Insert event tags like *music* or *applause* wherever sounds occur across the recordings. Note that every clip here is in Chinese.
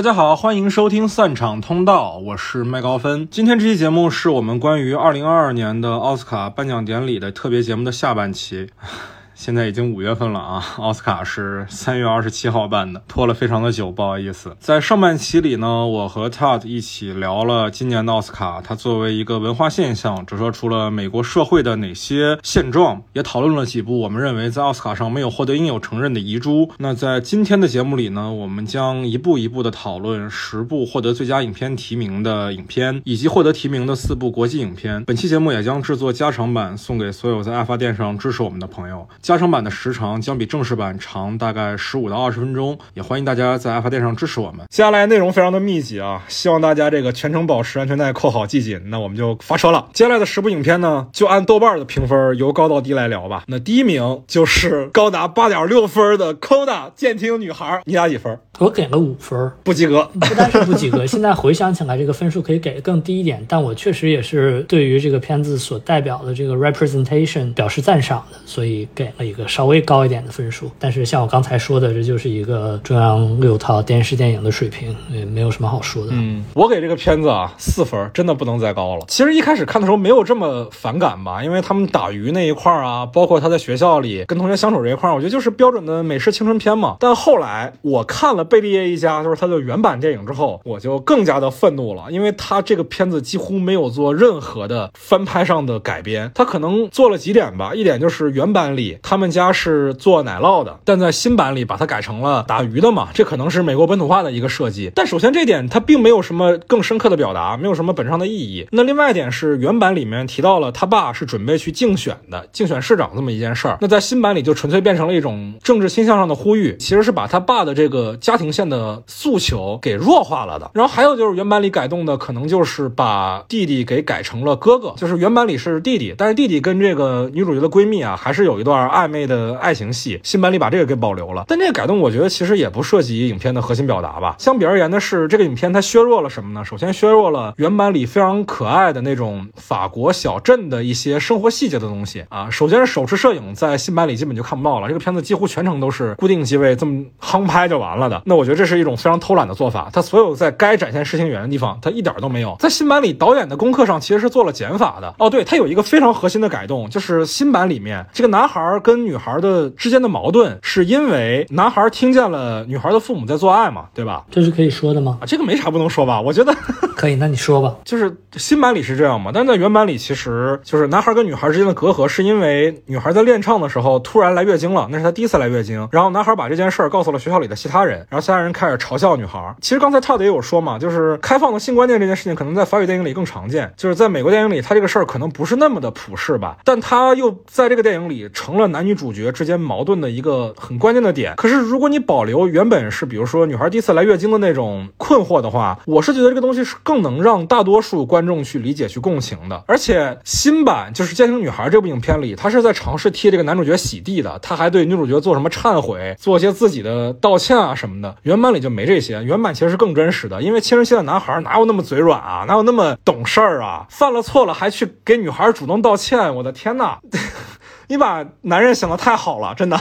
大家好，欢迎收听散场通道，我是麦高芬。今天这期节目是我们关于二零二二年的奥斯卡颁奖典礼的特别节目的下半期。现在已经五月份了啊，奥斯卡是三月二十七号办的，拖了非常的久，不好意思。在上半期里呢，我和 Todd 一起聊了今年的奥斯卡，它作为一个文化现象，折射出了美国社会的哪些现状，也讨论了几部我们认为在奥斯卡上没有获得应有承认的遗珠。那在今天的节目里呢，我们将一步一步的讨论十部获得最佳影片提名的影片，以及获得提名的四部国际影片。本期节目也将制作加长版，送给所有在爱发电上支持我们的朋友。加长版的时长将比正式版长大概十五到二十分钟，也欢迎大家在爱发电上支持我们。接下来内容非常的密集啊，希望大家这个全程保持安全带扣好系紧。那我们就发车了。接下来的十部影片呢，就按豆瓣的评分由高到低来聊吧。那第一名就是高达八点六分的《Coda》监听女孩，你打几分？我给了五分，不及格。不单是不及格，现在回想起来，这个分数可以给的更低一点。但我确实也是对于这个片子所代表的这个 representation 表示赞赏的，所以给了一个稍微高一点的分数。但是像我刚才说的，这就是一个中央六套电视电影的水平，也没有什么好说的。嗯，我给这个片子啊四分，真的不能再高了。其实一开始看的时候没有这么反感吧，因为他们打鱼那一块儿啊，包括他在学校里跟同学相处这一块儿，我觉得就是标准的美式青春片嘛。但后来我看了贝利叶一家，就是他的原版电影之后，我就更加的愤怒了，因为他这个片子几乎没有做任何的翻拍上的改编，他可能做了几点吧，一点就是原版里他们家是做奶酪的，但在新版里把它改成了打鱼的嘛，这可能是美国本土化的一个设计。但首先这点它并没有什么更深刻的表达，没有什么本质上的意义。那另外一点是原版里面提到了他爸是准备去竞选的，竞选市长这么一件事儿，那在新版里就纯粹变成了一种政治倾向上的呼吁，其实是把他爸的这个家庭线的诉求给弱化了的。然后还有就是原版里改动的，可能就是把弟弟给改成了哥哥，就是原版里是弟弟，但是弟弟跟这个女主角的闺蜜啊，还是有一段暧昧的爱情戏。新版里把这个给保留了，但这个改动我觉得其实也不涉及影片的核心表达吧。相比而言的是，这个影片它削弱了什么呢？首先削弱了原版里非常可爱的那种法国小镇的一些生活细节的东西啊。首先是手持摄影，在新版里基本就看不到了。这个片子几乎全程都是固定机位，这么夯拍就完了的。那我觉得这是一种非常偷懒的做法。它所有在该展现视听语言的地方，它一点都没有。在新版里，导演的功课上其实是做了减法的。哦，对，它有一个非常核心的改动，就是新版里面这个男孩跟女孩的之间的矛盾，是因为男孩听见了女孩的父母在做爱嘛，对吧？这是可以说的吗？啊，这个没啥不能说吧？我觉得 *laughs* 可以，那你说吧。就是新版里是这样嘛，但是在原版里，其实就是男孩跟女孩之间的隔阂，是因为女孩在练唱的时候突然来月经了，那是她第一次来月经，然后男孩把这件事儿告诉了学校里的其他人，然后其他人开始嘲笑女孩。其实刚才 Todd 也有说嘛，就是开放的性观念这件事情，可能在法语电影里更常见，就是在美国电影里，他这个事儿可能不是那么的普世吧，但他又在这个电影里成了男女主角之间矛盾的一个很关键的点。可是如果你保留原本是比如说女孩第一次来月经的那种困惑的话，我是觉得这个东西是更能让大多数观众去理解、去共情的。而且新版就是《家庭女孩》这部影片里，他是在尝试替这个男主角洗地的，他还对女主角做什么忏悔，做一些自己的道歉啊什么的。原版里就没这些，原版其实是更真实的，因为青春期的男孩哪有那么嘴软啊，哪有那么懂事儿啊？犯了错了还去给女孩主动道歉，我的天呐！你把男人想的太好了，真的。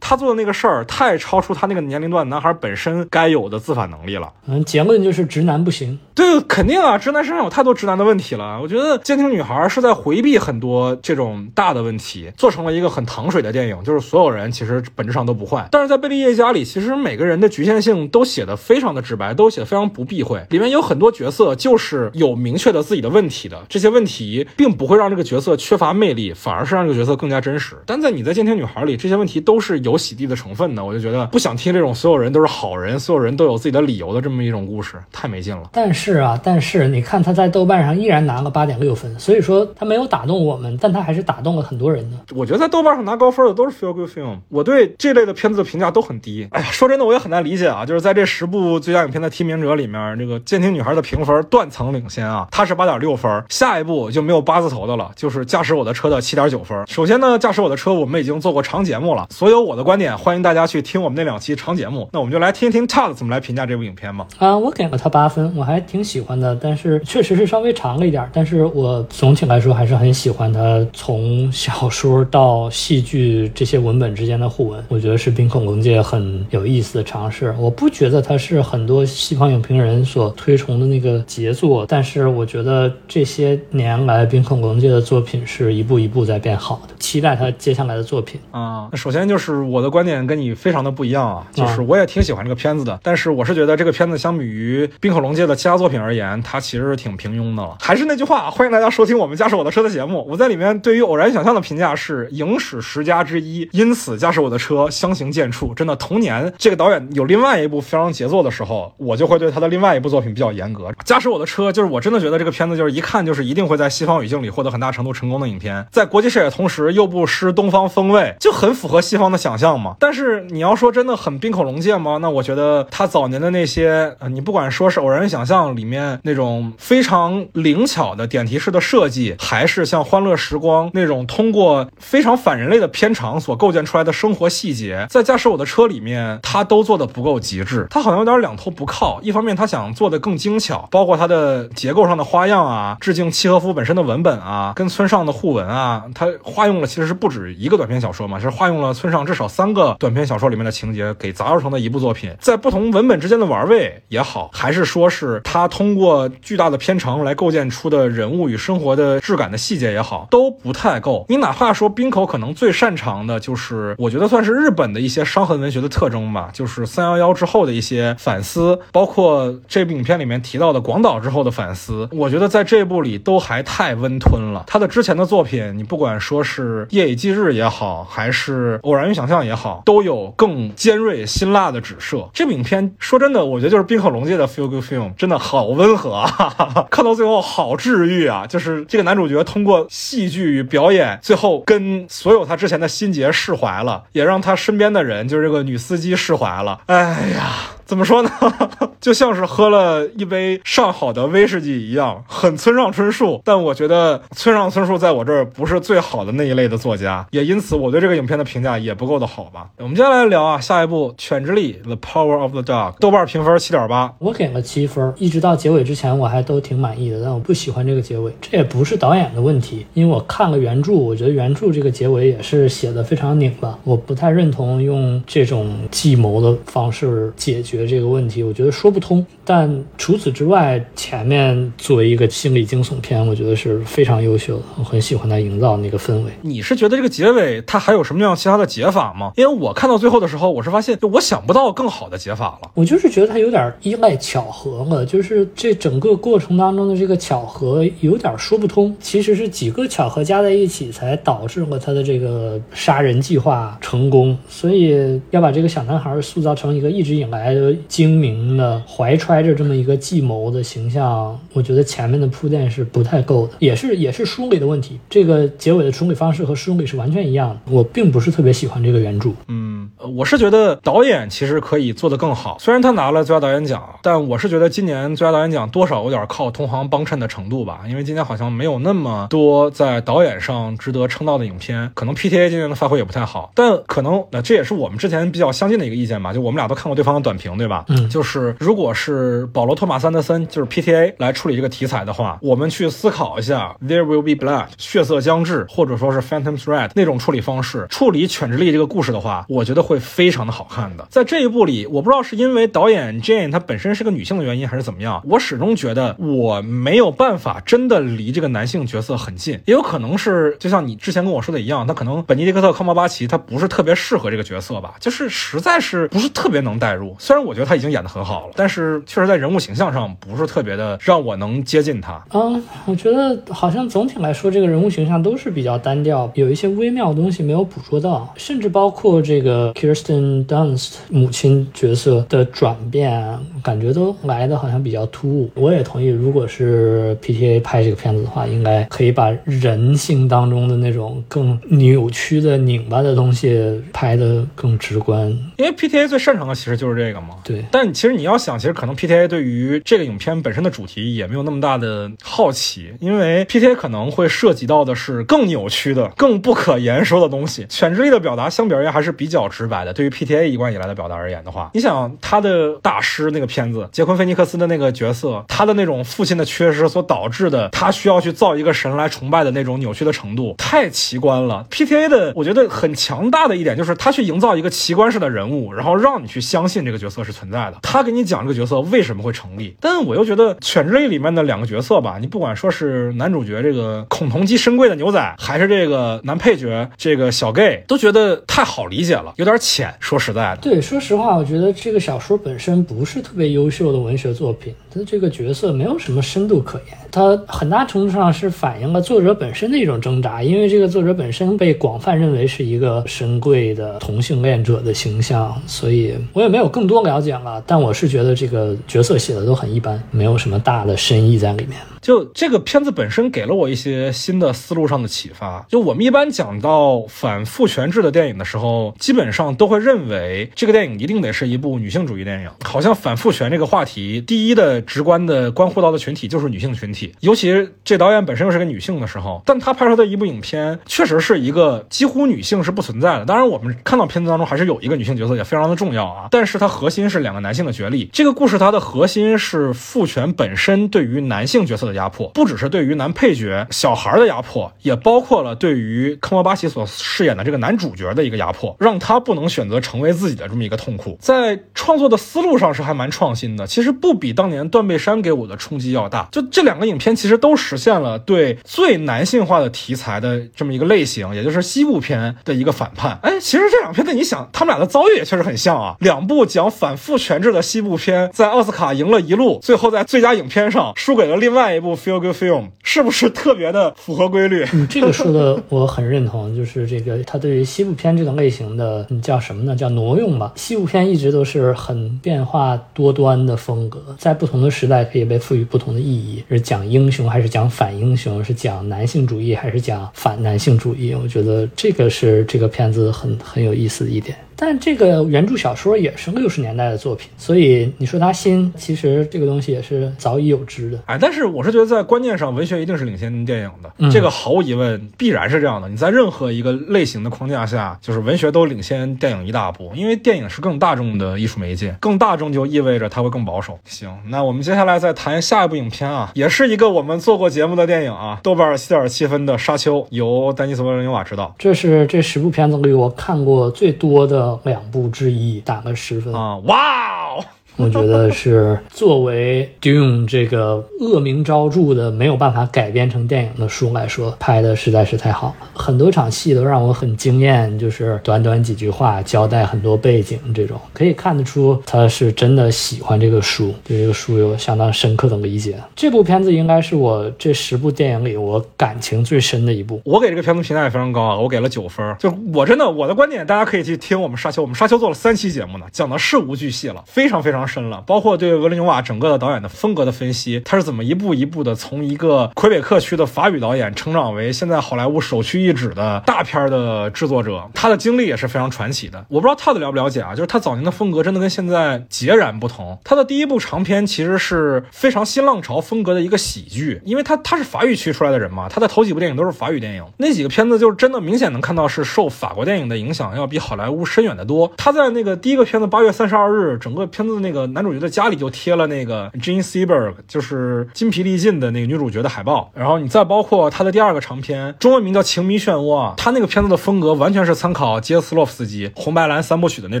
他做的那个事儿太超出他那个年龄段男孩本身该有的自反能力了。嗯，结论就是直男不行。对，肯定啊，直男身上有太多直男的问题了。我觉得《监听女孩》是在回避很多这种大的问题，做成了一个很糖水的电影，就是所有人其实本质上都不坏。但是在《贝利叶家》里，其实每个人的局限性都写的非常的直白，都写的非常不避讳。里面有很多角色就是有明确的自己的问题的，这些问题并不会让这个角色缺乏魅力，反而是让这个角色更加真实。但在你在《监听女孩》里，这些问题都是有洗地的成分的，我就觉得不想听这种所有人都是好人，所有人都有自己的理由的这么一种故事，太没劲了。但是啊，但是你看他在豆瓣上依然拿了八点六分，所以说他没有打动我们，但他还是打动了很多人的。我觉得在豆瓣上拿高分的都是 feel good film，我对这类的片子的评价都很低。哎呀，说真的，我也很难理解啊，就是在这十部最佳影片的提名者里面，这个《监听女孩》的评分断层领先啊，它是八点六分，下一步就没有八字头的了，就是《驾驶我的车》的七点九分。首先呢，《驾驶我的车》我们已经做过长节目了，所有我的观点，欢迎大家去听我们那两期长节目。那我们就来听一听 Todd 怎么来评价这部影片吧。啊，我给了他八分，我还挺喜欢的，但是确实是稍微长了一点。但是我总体来说还是很喜欢他从小说到戏剧这些文本之间的互文，我觉得是冰恐龙界很有意思的尝试。我不觉得它是很多西方影评人所推崇的那个杰作，但是我觉得这些年来冰恐龙界的作品是一步一步在变好的，期待他接下来的作品。啊，那首先就是我的观点跟你非常的不一样啊，就是我也挺喜欢这个片子的，但是我是觉得这个片子相比于冰恐龙界的其他作品而言，它其实是挺平庸的了。还是那句话，欢迎大家收听我们驾驶我的车的节目。我在里面对于偶然想象的评价是影史十佳之一，因此驾驶我的车相形见绌。真的，同年这个导演有另外一部非常杰作的时候，我就会对他的另外一部作品比较严格。驾驶我的车就是我真的觉得这个片子就是一看就是一定会在西方语境里获得很大程度成功的影片，在国际视野同时又不失东方风味，就很符合西方的想象嘛。但是你要说真的很冰口龙界吗？那我觉得他早年的那些，你不管说是偶然想象里面那种非常灵巧的点题式的设计，还是像欢乐时光那种通过非常反人类的片场所构建出来的生活细节，在驾驶我的车里面，他都做的不够极致。他好像有点两头不靠，一方面他想做的更精巧，包括它的结构上的花样啊，致敬契诃夫本身的文本啊，跟村上的互文啊，他化用了其实是不止一个短篇小说嘛，是化用了村上至少三个短篇小说里面的情节给杂糅成的一部作品，在不同文本之间的玩味也好，还是说是他通过巨大的片长来构建出的人物与生活的质感的细节也好，都不太够。你哪怕说冰口可能最擅长的就是，我觉得算是日本的一些伤痕文学的特征吧，就是三幺幺之后的一些反思，包括这部影片里面提到的广岛之后的反思，我觉得在这部里都还太温吞了。他的之前的作品，你不管说是《夜以继日》也好，还是《偶然与想象》也好，都有更尖锐辛辣的指射。这部影片说真的，我觉得就是冰可龙界的 feel good film，真的好温和啊，*laughs* 看到最后好治愈啊！就是这个男主角通过戏剧与表演，最后跟所有他之前的心结释怀了，也让他身边的人，就是这个女司机释怀了。哎呀。怎么说呢？*laughs* 就像是喝了一杯上好的威士忌一样，很村上春树。但我觉得村上春树在我这儿不是最好的那一类的作家，也因此我对这个影片的评价也不够的好吧。我们接下来聊啊，下一部《犬之力》The Power of the Dog，豆瓣评分七点八。我给了七分，一直到结尾之前我还都挺满意的，但我不喜欢这个结尾。这也不是导演的问题，因为我看了原著，我觉得原著这个结尾也是写的非常拧巴，我不太认同用这种计谋的方式解决。决这个问题，我觉得说不通。但除此之外，前面作为一个心理惊悚片，我觉得是非常优秀的。我很喜欢它营造那个氛围。你是觉得这个结尾它还有什么样其他的解法吗？因为我看到最后的时候，我是发现我想不到更好的解法了。我就是觉得它有点依赖巧合了，就是这整个过程当中的这个巧合有点说不通。其实是几个巧合加在一起，才导致了他的这个杀人计划成功。所以要把这个小男孩塑造成一个一直以来的精明的、怀揣着这么一个计谋的形象，我觉得前面的铺垫是不太够的，也是也是梳理的问题。这个结尾的处理方式和梳理是完全一样的。我并不是特别喜欢这个原著。嗯，我是觉得导演其实可以做得更好。虽然他拿了最佳导演奖，但我是觉得今年最佳导演奖多少有点靠同行帮衬的程度吧，因为今年好像没有那么多在导演上值得称道的影片。可能 PTA 今年的发挥也不太好，但可能那这也是我们之前比较相近的一个意见吧。就我们俩都看过对方的短评，对吧？嗯，就是如果是保罗·托马斯·安德森，就是 PTA 来处理这个题材的话，我们去思考一下 There Will Be Blood 血色将至，或者说是 Phantom Thread 那种处理方式，处理犬之力这个故事的话，我觉得会非常的好看的。在这一部里，我不知道是因为导演 Jane 她本身是个女性的原因，还是怎么样，我始终觉得我没有办法真的离这个男性角色很近，也有可能是就像你之前跟我说的一样，他可能本尼迪克特·康巴巴奇他不是特别适合这个角色吧，就是实在是不是特别能代入。虽然我觉得他已经演得很好了，但是确实在人物形象上不是特别的让我能接近他。嗯，我觉得好像总体来说，这个人物形象都是比较单调，有一些微妙的东西没有捕捉到，甚至包括这个 Kirsten Dunst 母亲角色的转变，感觉都来的好像比较突兀。我也同意，如果是 PTA 拍这个片子的话，应该可以把人性当中的那种更扭曲的、拧巴的东西拍得更直观。因为 PTA 最擅长的其实就是这个嘛，嘛。对，但其实你要想，其实可能 PTA 对于这个影片本身的主题也也没有那么大的好奇，因为 PTA 可能会涉及到的是更扭曲的、更不可言说的东西。犬之力的表达相比而言还是比较直白的。对于 PTA 一贯以来的表达而言的话，你想他的大师那个片子，杰昆·菲尼克斯的那个角色，他的那种父亲的缺失所导致的，他需要去造一个神来崇拜的那种扭曲的程度，太奇观了。PTA 的我觉得很强大的一点就是他去营造一个奇观式的人物，然后让你去相信这个角色是存在的。他给你讲这个角色为什么会成立，但我又觉得《犬之力》里面的两个角色吧，你不管说是男主角这个孔同基深贵的牛仔，还是这个男配角这个小 gay，都觉得太好理解了，有点浅。说实在的，对，说实话，我觉得这个小说本身不是特别优秀的文学作品，它这个角色没有什么深度可言。它很大程度上是反映了作者本身的一种挣扎，因为这个作者本身被广泛认为是一个深贵的同性恋者的形象，所以我也没有更多了解了。但我是觉得这个角色写的都很一般，没有什么大的深意在里面。就这个片子本身给了我一些新的思路上的启发。就我们一般讲到反父权制的电影的时候，基本上都会认为这个电影一定得是一部女性主义电影。好像反父权这个话题，第一的直观的关乎到的群体就是女性群体，尤其这导演本身又是个女性的时候，但他拍出的一部影片确实是一个几乎女性是不存在的。当然，我们看到片子当中还是有一个女性角色也非常的重要啊，但是它核心是两个男性的角力。这个故事它的核心是父权本身对于男性角色的。压迫不只是对于男配角小孩的压迫，也包括了对于科莫巴奇所饰演的这个男主角的一个压迫，让他不能选择成为自己的这么一个痛苦。在创作的思路上是还蛮创新的，其实不比当年断背山给我的冲击要大。就这两个影片其实都实现了对最男性化的题材的这么一个类型，也就是西部片的一个反叛。哎，其实这两片子你想，他们俩的遭遇也确实很像啊。两部讲反父权制的西部片，在奥斯卡赢了一路，最后在最佳影片上输给了另外一部。feel good film 是不是特别的符合规律？嗯，这个说的我很认同，就是这个他对于西部片这个类型的你叫什么呢？叫挪用吧。西部片一直都是很变化多端的风格，在不同的时代可以被赋予不同的意义，是讲英雄还是讲反英雄，是讲男性主义还是讲反男性主义？我觉得这个是这个片子很很有意思的一点。但这个原著小说也是六十年代的作品，所以你说它新，其实这个东西也是早已有之的。哎，但是我是觉得在观念上，文学一定是领先电影的，这个毫无疑问，必然是这样的。你在任何一个类型的框架下，就是文学都领先电影一大步，因为电影是更大众的艺术媒介，更大众就意味着它会更保守。行，那我们接下来再谈下一部影片啊，也是一个我们做过节目的电影啊，豆瓣七点七分的《沙丘》，由丹尼斯·维伦纽瓦执导。这是这十部片子里我看过最多的。两部之一，打个十分啊！哇哦！*laughs* 我觉得是作为 Dune 这个恶名昭著的没有办法改编成电影的书来说，拍的实在是太好了。很多场戏都让我很惊艳，就是短短几句话交代很多背景，这种可以看得出他是真的喜欢这个书，对这个书有相当深刻的理解。这部片子应该是我这十部电影里我感情最深的一部。我给这个片子评价也非常高啊，我给了九分。就我真的我的观点，大家可以去听我们沙丘，我们沙丘做了三期节目呢，讲的事无巨细了，非常非常。深了，包括对俄伦纽瓦整个的导演的风格的分析，他是怎么一步一步的从一个魁北克区的法语导演成长为现在好莱坞首屈一指的大片的制作者，他的经历也是非常传奇的。我不知道 Todd 了不了解啊，就是他早年的风格真的跟现在截然不同。他的第一部长片其实是非常新浪潮风格的一个喜剧，因为他他是法语区出来的人嘛，他的头几部电影都是法语电影，那几个片子就是真的明显能看到是受法国电影的影响要比好莱坞深远的多。他在那个第一个片子《八月三十二日》，整个片子那。个男主角的家里就贴了那个 Jean Seberg，就是筋疲力尽的那个女主角的海报。然后你再包括他的第二个长片，中文名叫《情迷漩涡》，啊他那个片子的风格完全是参考杰斯洛夫斯基红白蓝三部曲的那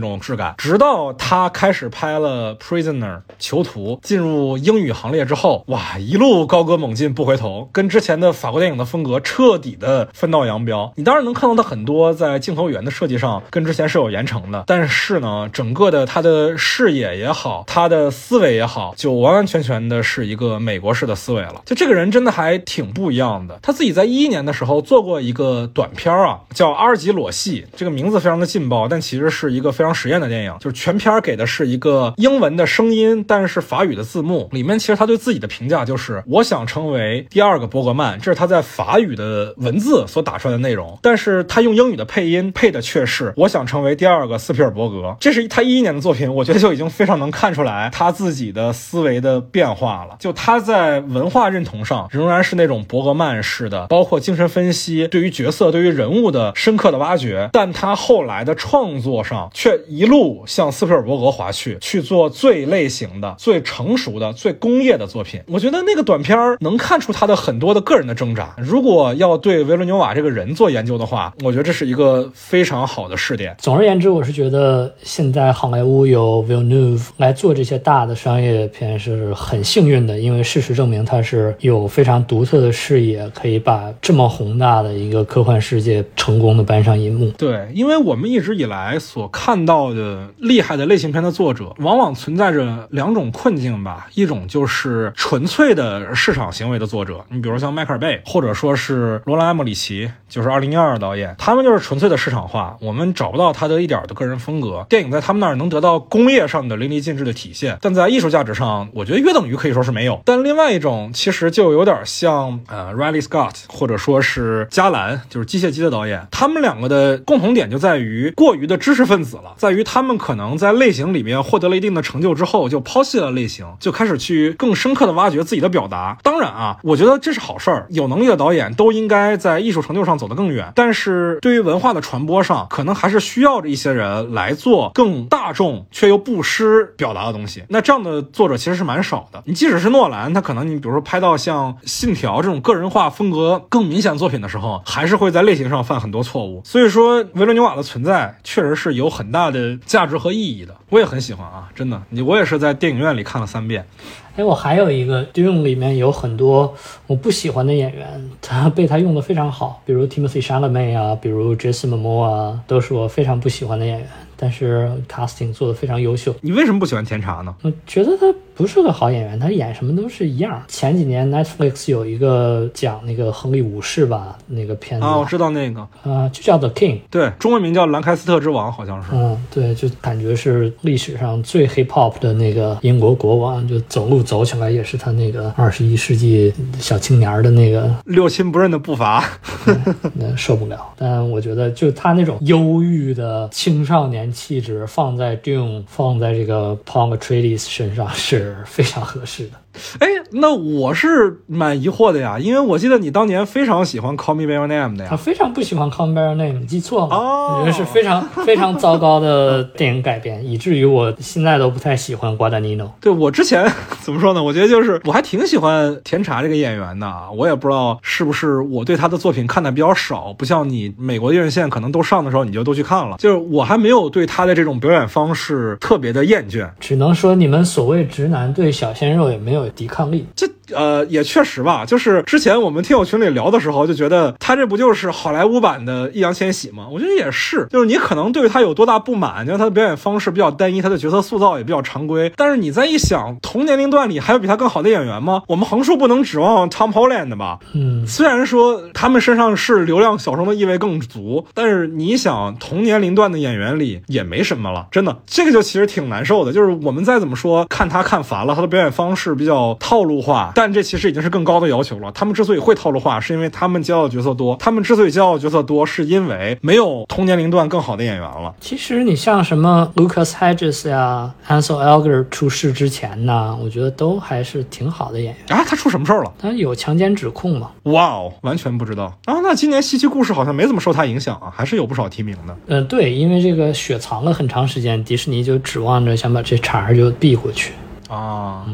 种质感。直到他开始拍了 Prisoner 囚徒，进入英语行列之后，哇，一路高歌猛进不回头，跟之前的法国电影的风格彻底的分道扬镳。你当然能看到他很多在镜头语言的设计上跟之前是有严惩的，但是呢，整个的他的视野也好。好，他的思维也好，就完完全全的是一个美国式的思维了。就这个人真的还挺不一样的。他自己在一一年的时候做过一个短片啊，叫《阿尔及裸戏》，这个名字非常的劲爆，但其实是一个非常实验的电影。就是全片给的是一个英文的声音，但是法语的字幕。里面其实他对自己的评价就是：我想成为第二个伯格曼，这是他在法语的文字所打出来的内容。但是他用英语的配音配的却是：我想成为第二个斯皮尔伯格。这是他一一年的作品，我觉得就已经非常能 *laughs* 看出来他自己的思维的变化了。就他在文化认同上仍然是那种伯格曼式的，包括精神分析对于角色、对于人物的深刻的挖掘。但他后来的创作上却一路向斯皮尔伯格滑去，去做最类型的、最成熟的、最工业的作品。我觉得那个短片能看出他的很多的个人的挣扎。如果要对维伦纽瓦这个人做研究的话，我觉得这是一个非常好的试点。总而言之，我是觉得现在好莱坞有 v i l l n e u v e 来做这些大的商业片是很幸运的，因为事实证明他是有非常独特的视野，可以把这么宏大的一个科幻世界成功的搬上银幕。对，因为我们一直以来所看到的厉害的类型片的作者，往往存在着两种困境吧。一种就是纯粹的市场行为的作者，你比如像迈克尔贝，或者说是罗兰·埃莫里奇，就是二零一二导演，他们就是纯粹的市场化，我们找不到他的一点的个人风格。电影在他们那儿能得到工业上的淋漓限制的体现，但在艺术价值上，我觉得约等于可以说是没有。但另外一种其实就有点像呃 Riley Scott，或者说是加兰，就是机械姬的导演，他们两个的共同点就在于过于的知识分子了，在于他们可能在类型里面获得了一定的成就之后，就抛弃了类型，就开始去更深刻的挖掘自己的表达。当然啊，我觉得这是好事儿，有能力的导演都应该在艺术成就上走得更远。但是对于文化的传播上，可能还是需要着一些人来做更大众却又不失表达的东西。那这样的作者其实是蛮少的。你即使是诺兰，他可能你比如说拍到像《信条》这种个人化风格更明显的作品的时候，还是会在类型上犯很多错误。所以说，维伦纽瓦的存在确实是有很大的价值和意义的。我也很喜欢啊，真的，你我也是在电影院里看了三遍。哎，我还有一个 Dune 里面有很多我不喜欢的演员，他被他用的非常好，比如 Timothy Chalamet 啊，比如 Jason m o m o 啊，都是我非常不喜欢的演员。但是 casting 做的非常优秀。你为什么不喜欢甜茶呢？我觉得他不是个好演员，他演什么都是一样。前几年 Netflix 有一个讲那个亨利五世吧，那个片子啊，我知道那个，啊，就叫 The King，对，中文名叫兰开斯特之王，好像是。嗯，对，就感觉是历史上最 hip hop 的那个英国国王，就走路走起来也是他那个二十一世纪小青年的那个六亲不认的步伐，*laughs* 那受不了。但我觉得就他那种忧郁的青少年气质，放在 Dune，放在这个 Paul Atreides 身上是是非常合适的。哎，那我是蛮疑惑的呀，因为我记得你当年非常喜欢 Call Me by Your Name 的呀。他非常不喜欢《Call Me by Your Name》，你记错了，哦我觉得是非常非常糟糕的电影改编，以至于我现在都不太喜欢瓜达尼诺。对我之前 *laughs* 怎么说呢？我觉得就是我还挺喜欢甜茶这个演员的，我也不知道是不是我对他的作品看的比较少，不像你美国的院线可能都上的时候你就都去看了，就是我还没有对他的这种表演方式特别的厌倦。只能说你们所谓直男对小鲜肉也没有抵抗力。这呃也确实吧，就是之前我们听友群里聊的时候，就觉得他这不就是好莱坞版的易烊千玺吗？我觉得也是，就是你可能对他有多大不满，就是他的表演方式比较单一，他的角色塑造也比较常规。但是你再一想，同年龄段里还有比他更好的演员吗？我们横竖不能指望 Tom Holland 吧？嗯，虽然说他们身上是流量小生的意味更足，但是你想同年龄段的演员里也没什么了，真的，这个就其实挺难受的。就是我们再怎么说看他看烦了，他的表演方式比较套路化，但这其实已经是更高的要求了。他们之所以会套路化，是因为他们接到的角色多；他们之所以接到的角色多，是因为没有同年龄段更好的演员了。其实你像什么 Lucas Hedges 呀、Ansel Elgort 出事之前呢，我觉得都还是挺好的演员。啊，他出什么事儿了？他有强奸指控吗？哇哦，完全不知道啊！那今年《西奇故事》好像没怎么受他影响啊，还是有不少提名的。嗯、对，因为这个雪藏了很长时间，迪士尼就指望着想把这茬儿就避回去。啊，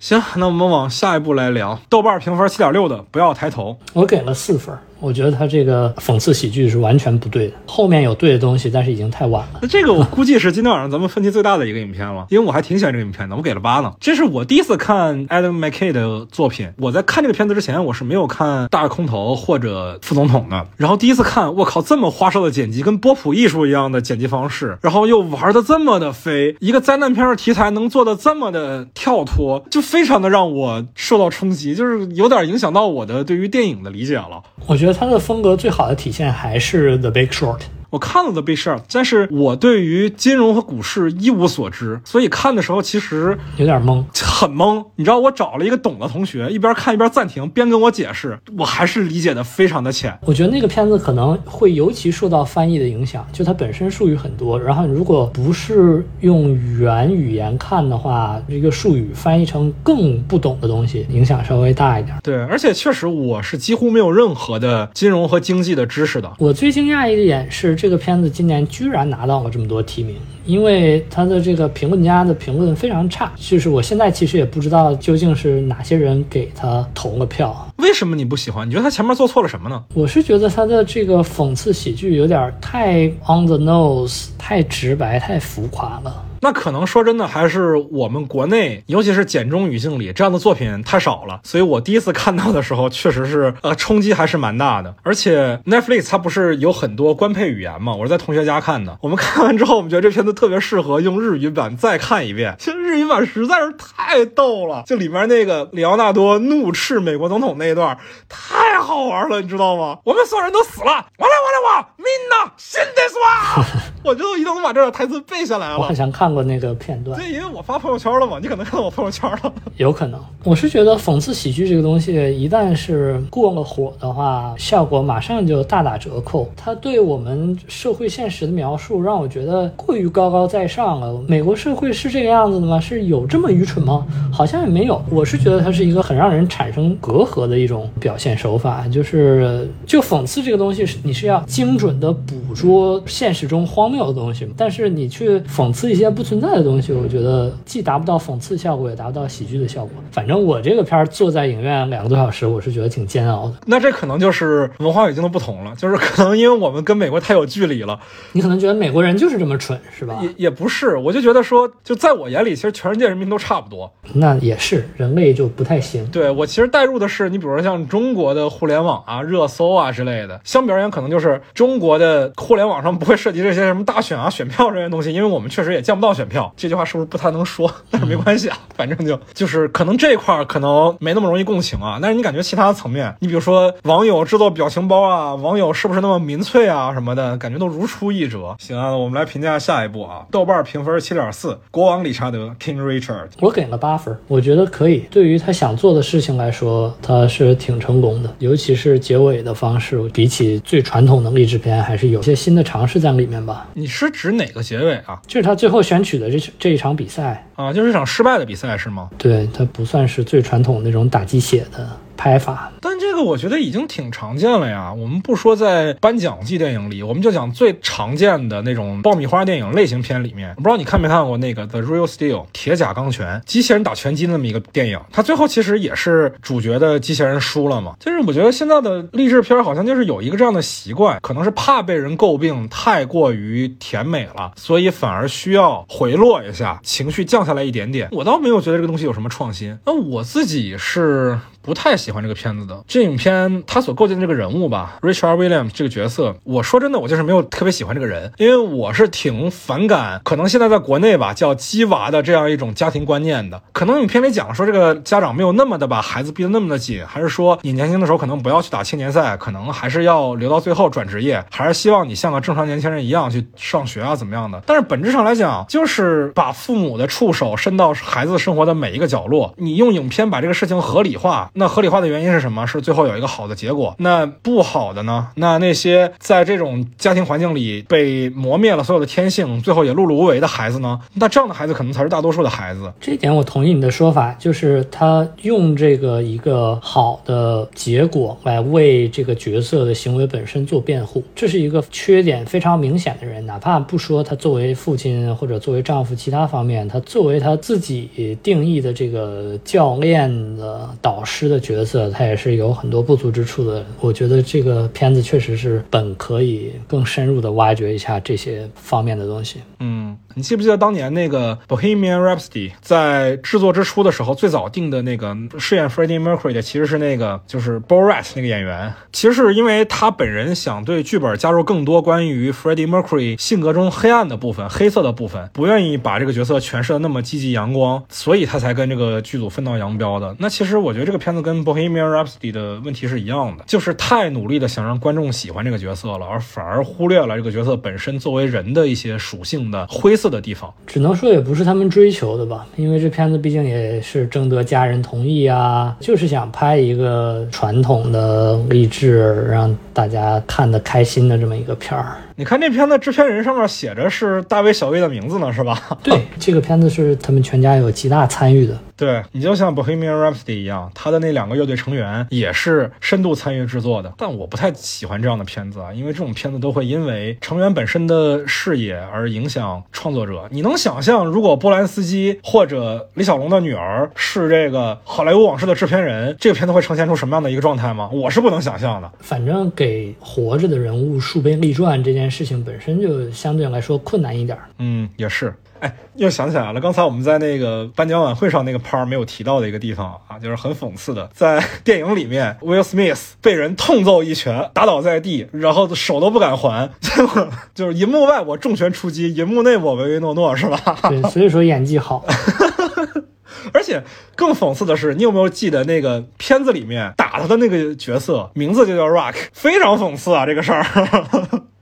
行，那我们往下一步来聊。豆瓣评分七点六的，不要抬头。我给了四分，我觉得他这个讽刺喜剧是完全不对的，后面有对的东西，但是已经太晚了。那这个我估计是今天晚上咱们分歧最大的一个影片了，因为我还挺喜欢这个影片的，我给了八呢。这是我第一次看 Adam McKay 的作品，我在看这个片子之前，我是没有看《大空头》或者《副总统》的。然后第一次看，我靠，这么花哨的剪辑，跟波普艺术一样的剪辑方式，然后又玩的这么的飞，一个灾难片的题材能做的这么的跳脱，就非常的让我受到冲击，就是有点影响到我的对于电影的理解了。我觉得他的风格最好的体现还是《The Big Short》。我看了 The Big Short，但是我对于金融和股市一无所知，所以看的时候其实有点懵，很懵。你知道，我找了一个懂的同学，一边看一边暂停，边跟我解释，我还是理解的非常的浅。我觉得那个片子可能会尤其受到翻译的影响，就它本身术语很多，然后如果不是用原语言看的话，这个术语翻译成更不懂的东西，影响稍微大一点。对，而且确实我是几乎没有任何的金融和经济的知识的。我最惊讶一点是。这个片子今年居然拿到了这么多提名，因为他的这个评论家的评论非常差。就是我现在其实也不知道究竟是哪些人给他投了票。为什么你不喜欢？你觉得他前面做错了什么呢？我是觉得他的这个讽刺喜剧有点太 on the nose，太直白，太浮夸了。那可能说真的，还是我们国内，尤其是简中语境里这样的作品太少了。所以我第一次看到的时候，确实是呃冲击还是蛮大的。而且 Netflix 它不是有很多官配语言嘛？我是在同学家看的。我们看完之后，我们觉得这片子特别适合用日语版再看一遍。其实日语版实在是太逗了，就里面那个里奥纳多怒斥美国总统那一段，太好玩了，你知道吗？我们所有人都死了，完了完了完了，命呢？现在是吧？*laughs* 我就一定能把这个台词背下来了。我好像看过那个片段，对，因为我发朋友圈了嘛，你可能看到我朋友圈了。*laughs* 有可能，我是觉得讽刺喜剧这个东西，一旦是过了火的话，效果马上就大打折扣。它对我们社会现实的描述，让我觉得过于高高在上了。美国社会是这个样子的吗？是有这么愚蠢吗？好像也没有。我是觉得它是一个很让人产生隔阂的一种表现手法，就是就讽刺这个东西，是你是要精准的捕捉现实中荒谬。的东西，但是你去讽刺一些不存在的东西，我觉得既达不到讽刺效果，也达不到喜剧的效果。反正我这个片儿坐在影院两个多小时，我是觉得挺煎熬的。那这可能就是文化语境的不同了，就是可能因为我们跟美国太有距离了。你可能觉得美国人就是这么蠢，是吧？也也不是，我就觉得说，就在我眼里，其实全世界人民都差不多。那也是，人类就不太行。对我其实带入的是，你比如说像中国的互联网啊、热搜啊之类的，相比而言，可能就是中国的互联网上不会涉及这些什么。大选啊，选票这些东西，因为我们确实也见不到选票，这句话是不是不太能说？但是没关系啊，反正就就是可能这一块可能没那么容易共情啊。但是你感觉其他层面，你比如说网友制作表情包啊，网友是不是那么民粹啊什么的，感觉都如出一辙。行啊，我们来评价下一步啊，豆瓣评分七点四，国王理查德 King Richard，我给了八分，我觉得可以。对于他想做的事情来说，他是挺成功的，尤其是结尾的方式，比起最传统的励志片，还是有些新的尝试在里面吧。你是指哪个结尾啊？就是他最后选取的这这一场比赛啊，就是一场失败的比赛是吗？对，它不算是最传统那种打鸡血的。拍法，但这个我觉得已经挺常见了呀。我们不说在颁奖季电影里，我们就讲最常见的那种爆米花电影类型片里面。我不知道你看没看过那个《The Real Steel》铁甲钢拳，机器人打拳击那么一个电影，它最后其实也是主角的机器人输了嘛。就是我觉得现在的励志片好像就是有一个这样的习惯，可能是怕被人诟病太过于甜美了，所以反而需要回落一下，情绪降下来一点点。我倒没有觉得这个东西有什么创新。那我自己是。不太喜欢这个片子的。这影片他所构建的这个人物吧，Richard Williams 这个角色，我说真的，我就是没有特别喜欢这个人，因为我是挺反感，可能现在在国内吧叫“鸡娃”的这样一种家庭观念的。可能影片里讲说这个家长没有那么的把孩子逼得那么的紧，还是说你年轻的时候可能不要去打青年赛，可能还是要留到最后转职业，还是希望你像个正常年轻人一样去上学啊怎么样的？但是本质上来讲，就是把父母的触手伸到孩子生活的每一个角落，你用影片把这个事情合理化。那合理化的原因是什么？是最后有一个好的结果。那不好的呢？那那些在这种家庭环境里被磨灭了所有的天性，最后也碌碌无为的孩子呢？那这样的孩子可能才是大多数的孩子。这一点我同意你的说法，就是他用这个一个好的结果来为这个角色的行为本身做辩护，这是一个缺点非常明显的人。哪怕不说他作为父亲或者作为丈夫其他方面，他作为他自己定义的这个教练的导师。的角色，他也是有很多不足之处的。我觉得这个片子确实是本可以更深入的挖掘一下这些方面的东西。嗯，你记不记得当年那个《Bohemian Rhapsody》在制作之初的时候，最早定的那个饰演 Freddie Mercury 的其实是那个就是 Borat 那个演员。其实是因为他本人想对剧本加入更多关于 Freddie Mercury 性格中黑暗的部分、黑色的部分，不愿意把这个角色诠释的那么积极阳光，所以他才跟这个剧组分道扬镳的。那其实我觉得这个片子跟《Bohemian Rhapsody》的问题是一样的，就是太努力的想让观众喜欢这个角色了，而反而忽略了这个角色本身作为人的一些属性的灰色的地方。只能说也不是他们追求的吧，因为这片子毕竟也是征得家人同意啊，就是想拍一个传统的励志，让大家看得开心的这么一个片儿。你看这片子制片人上面写着是大卫小卫的名字呢，是吧？*laughs* 对，这个片子是他们全家有极大参与的。对你就像 Bohemian Rhapsody 一样，他的那两个乐队成员也是深度参与制作的。但我不太喜欢这样的片子啊，因为这种片子都会因为成员本身的视野而影响创作者。你能想象，如果波兰斯基或者李小龙的女儿是这个《好莱坞往事》的制片人，这个片子会呈现出什么样的一个状态吗？我是不能想象的。反正给活着的人物树碑立传这件事情本身就相对来说困难一点。嗯，也是。哎，又想起来了，刚才我们在那个颁奖晚会上那个 part 没有提到的一个地方啊，就是很讽刺的，在电影里面，Will Smith 被人痛揍一拳，打倒在地，然后手都不敢还，结 *laughs* 果就是银幕外我重拳出击，银幕内我唯唯诺诺，是吧？对，所以说演技好。*laughs* 而且更讽刺的是，你有没有记得那个片子里面打他的那个角色名字就叫 Rock，非常讽刺啊这个事儿。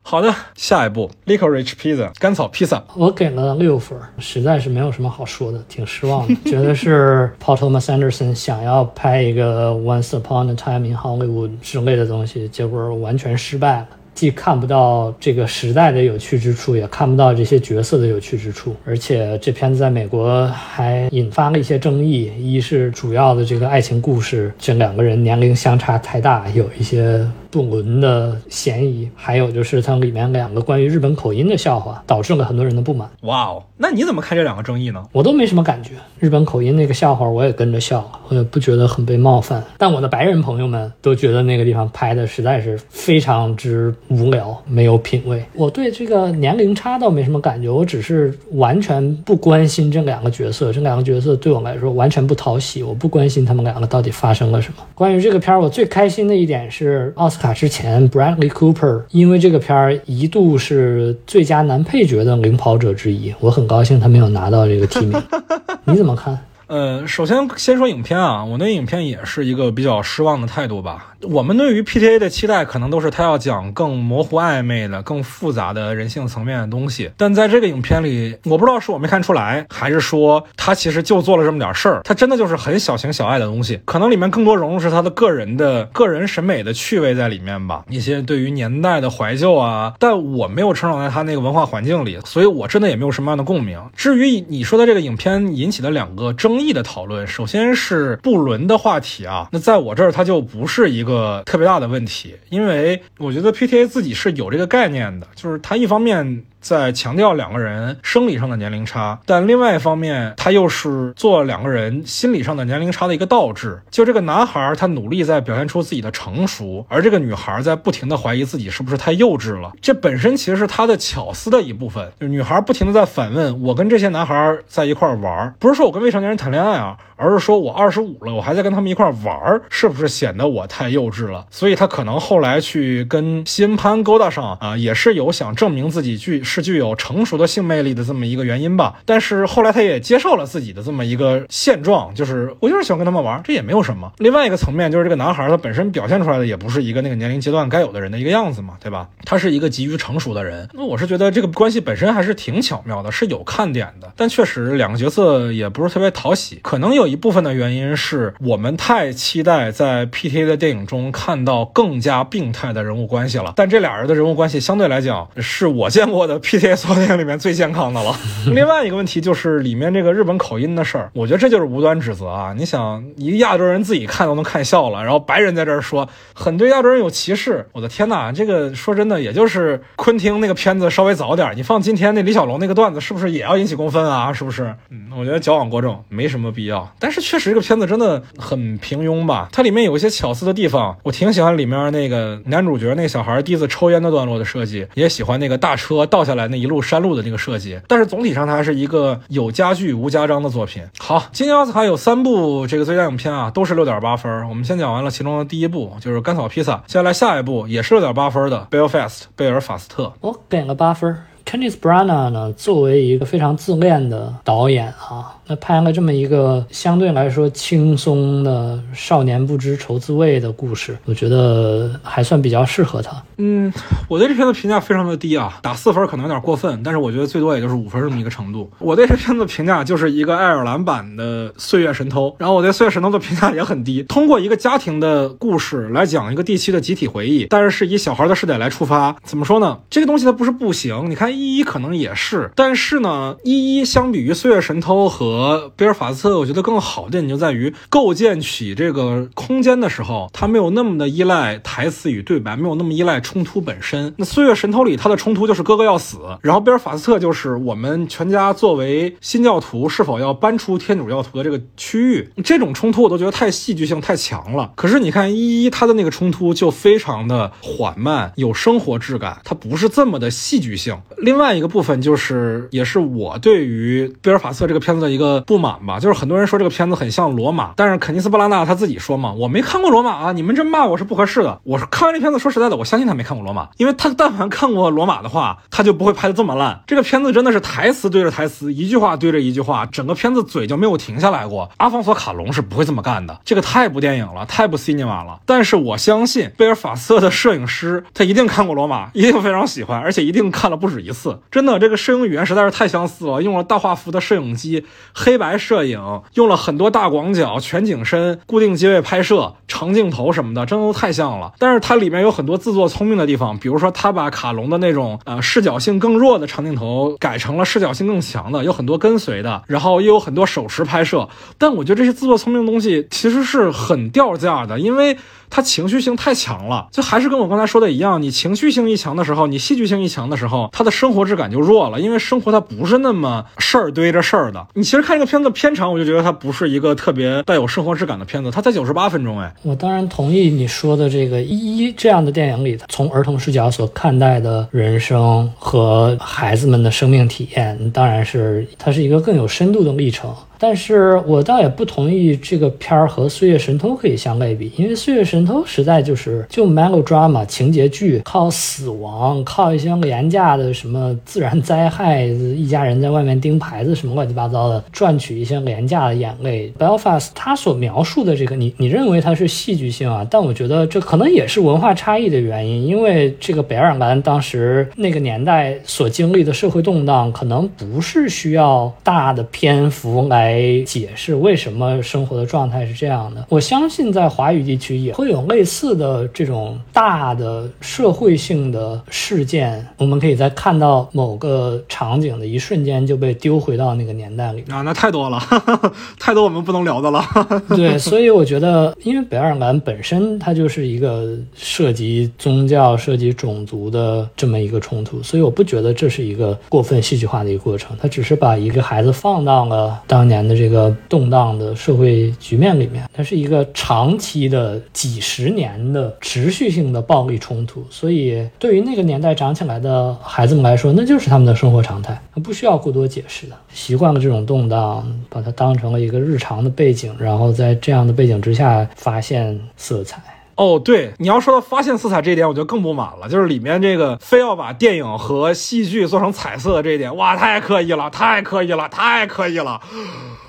好的，下一步，Licorice Pizza 甘草披萨，我给了六分，实在是没有什么好说的，挺失望的。觉得是 Paul Thomas Anderson 想要拍一个 Once Upon a Time in Hollywood 之类的东西，结果完全失败了。既看不到这个时代的有趣之处，也看不到这些角色的有趣之处，而且这片子在美国还引发了一些争议。一是主要的这个爱情故事，这两个人年龄相差太大，有一些。不伦的嫌疑，还有就是它里面两个关于日本口音的笑话，导致了很多人的不满。哇哦，那你怎么看这两个争议呢？我都没什么感觉，日本口音那个笑话我也跟着笑了，我也不觉得很被冒犯。但我的白人朋友们都觉得那个地方拍的实在是非常之无聊，没有品味。我对这个年龄差倒没什么感觉，我只是完全不关心这两个角色，这两个角色对我来说完全不讨喜，我不关心他们两个到底发生了什么。关于这个片儿，我最开心的一点是奥斯卡。之前，Bradley Cooper 因为这个片儿一度是最佳男配角的领跑者之一，我很高兴他没有拿到这个提名。*laughs* 你怎么看？呃，首先先说影片啊，我对影片也是一个比较失望的态度吧。我们对于 PTA 的期待可能都是他要讲更模糊暧昧的、更复杂的人性层面的东西，但在这个影片里，我不知道是我没看出来，还是说他其实就做了这么点事儿，他真的就是很小情小爱的东西，可能里面更多融入是他的个人的个人审美的趣味在里面吧，一些对于年代的怀旧啊，但我没有成长在他那个文化环境里，所以我真的也没有什么样的共鸣。至于你说的这个影片引起的两个争议的讨论，首先是不伦的话题啊，那在我这儿它就不是一个特别大的问题，因为我觉得 PTA 自己是有这个概念的，就是它一方面。在强调两个人生理上的年龄差，但另外一方面，他又是做两个人心理上的年龄差的一个倒置。就这个男孩，他努力在表现出自己的成熟，而这个女孩在不停的怀疑自己是不是太幼稚了。这本身其实是他的巧思的一部分。就女孩不停的在反问：“我跟这些男孩在一块玩，不是说我跟未成年人谈恋爱啊，而是说我二十五了，我还在跟他们一块玩，是不是显得我太幼稚了？”所以他可能后来去跟西恩潘勾搭上啊，也是有想证明自己去。是具有成熟的性魅力的这么一个原因吧，但是后来他也接受了自己的这么一个现状，就是我就是喜欢跟他们玩，这也没有什么。另外一个层面就是这个男孩他本身表现出来的也不是一个那个年龄阶段该有的人的一个样子嘛，对吧？他是一个急于成熟的人，那我是觉得这个关系本身还是挺巧妙的，是有看点的。但确实两个角色也不是特别讨喜，可能有一部分的原因是我们太期待在 PTA 的电影中看到更加病态的人物关系了，但这俩人的人物关系相对来讲是我见过的。PTA 所有电影里面最健康的了。*laughs* 另外一个问题就是里面这个日本口音的事儿，我觉得这就是无端指责啊！你想，一个亚洲人自己看都能看笑了，然后白人在这儿说很对亚洲人有歧视，我的天哪！这个说真的，也就是昆汀那个片子稍微早点，你放今天那李小龙那个段子，是不是也要引起公愤啊？是不是？嗯，我觉得矫枉过正，没什么必要。但是确实这个片子真的很平庸吧？它里面有一些巧思的地方，我挺喜欢里面那个男主角那个小孩第一次抽烟的段落的设计，也喜欢那个大车倒下来那一路山路的那个设计。但是总体上，它还是一个有家具无家章的作品。好，今年奥斯卡有三部这个最佳影片啊，都是六点八分。我们先讲完了其中的第一部，就是《甘草披萨》，接下来下一部也是六点八分的《Belfast》贝尔法斯特。我给了八分。Kenneth Branagh 呢，作为一个非常自恋的导演啊。那拍了这么一个相对来说轻松的少年不知愁滋味的故事，我觉得还算比较适合他。嗯，我对这片子评价非常的低啊，打四分可能有点过分，但是我觉得最多也就是五分这么一个程度。我对这片子评价就是一个爱尔兰版的《岁月神偷》，然后我对《岁月神偷》的评价也很低。通过一个家庭的故事来讲一个地区的集体回忆，但是是以小孩的视点来出发，怎么说呢？这个东西它不是不行，你看一一可能也是，但是呢，一一相比于《岁月神偷》和和贝尔法斯特，我觉得更好的点就在于构建起这个空间的时候，它没有那么的依赖台词与对白，没有那么依赖冲突本身。那《岁月神偷》里，它的冲突就是哥哥要死，然后贝尔法斯特就是我们全家作为新教徒是否要搬出天主教徒的这个区域，这种冲突我都觉得太戏剧性太强了。可是你看一一他的那个冲突就非常的缓慢，有生活质感，它不是这么的戏剧性。另外一个部分就是，也是我对于贝尔法斯特这个片子的一个。呃不满吧，就是很多人说这个片子很像罗马，但是肯尼斯·布拉纳他自己说嘛，我没看过罗马啊，你们这骂我是不合适的。我是看完这片子，说实在的，我相信他没看过罗马，因为他但凡看过罗马的话，他就不会拍的这么烂。这个片子真的是台词对着台词，一句话对着一句话，整个片子嘴就没有停下来过。阿方索·卡隆是不会这么干的，这个太不电影了，太不 cinema 了。但是我相信贝尔法斯特的摄影师，他一定看过罗马，一定非常喜欢，而且一定看了不止一次。真的，这个摄影语言实在是太相似了，用了大画幅的摄影机。黑白摄影用了很多大广角、全景深、固定机位拍摄、长镜头什么的，真的都太像了。但是它里面有很多自作聪明的地方，比如说他把卡隆的那种呃视角性更弱的长镜头改成了视角性更强的，有很多跟随的，然后又有很多手持拍摄。但我觉得这些自作聪明的东西其实是很掉价的，因为。它情绪性太强了，就还是跟我刚才说的一样，你情绪性一强的时候，你戏剧性一强的时候，它的生活质感就弱了，因为生活它不是那么事儿堆着事儿的。你其实看这个片子片长，我就觉得它不是一个特别带有生活质感的片子，它才九十八分钟哎。我当然同意你说的这个一一这样的电影里，从儿童视角所看待的人生和孩子们的生命体验，当然是它是一个更有深度的历程。但是我倒也不同意这个片儿和《岁月神偷》可以相类比，因为《岁月神偷》实在就是就 melodrama 情节剧，靠死亡，靠一些廉价的什么自然灾害，一家人在外面钉牌子什么乱七八糟的，赚取一些廉价的眼泪。Belfast 他所描述的这个，你你认为它是戏剧性啊？但我觉得这可能也是文化差异的原因，因为这个北爱尔兰当时那个年代所经历的社会动荡，可能不是需要大的篇幅来。来解释为什么生活的状态是这样的。我相信在华语地区也会有类似的这种大的社会性的事件，我们可以在看到某个场景的一瞬间就被丢回到那个年代里啊，那太多了，*laughs* 太多我们不能聊的了。*laughs* 对，所以我觉得，因为北爱尔兰本身它就是一个涉及宗教、涉及种族的这么一个冲突，所以我不觉得这是一个过分戏剧化的一个过程。他只是把一个孩子放到了当年。年的这个动荡的社会局面里面，它是一个长期的几十年的持续性的暴力冲突，所以对于那个年代长起来的孩子们来说，那就是他们的生活常态，不需要过多解释的。习惯了这种动荡，把它当成了一个日常的背景，然后在这样的背景之下发现色彩。哦，对，你要说到发现色彩这一点，我就更不满了。就是里面这个非要把电影和戏剧做成彩色的这一点，哇，太刻意了，太刻意了，太刻意了。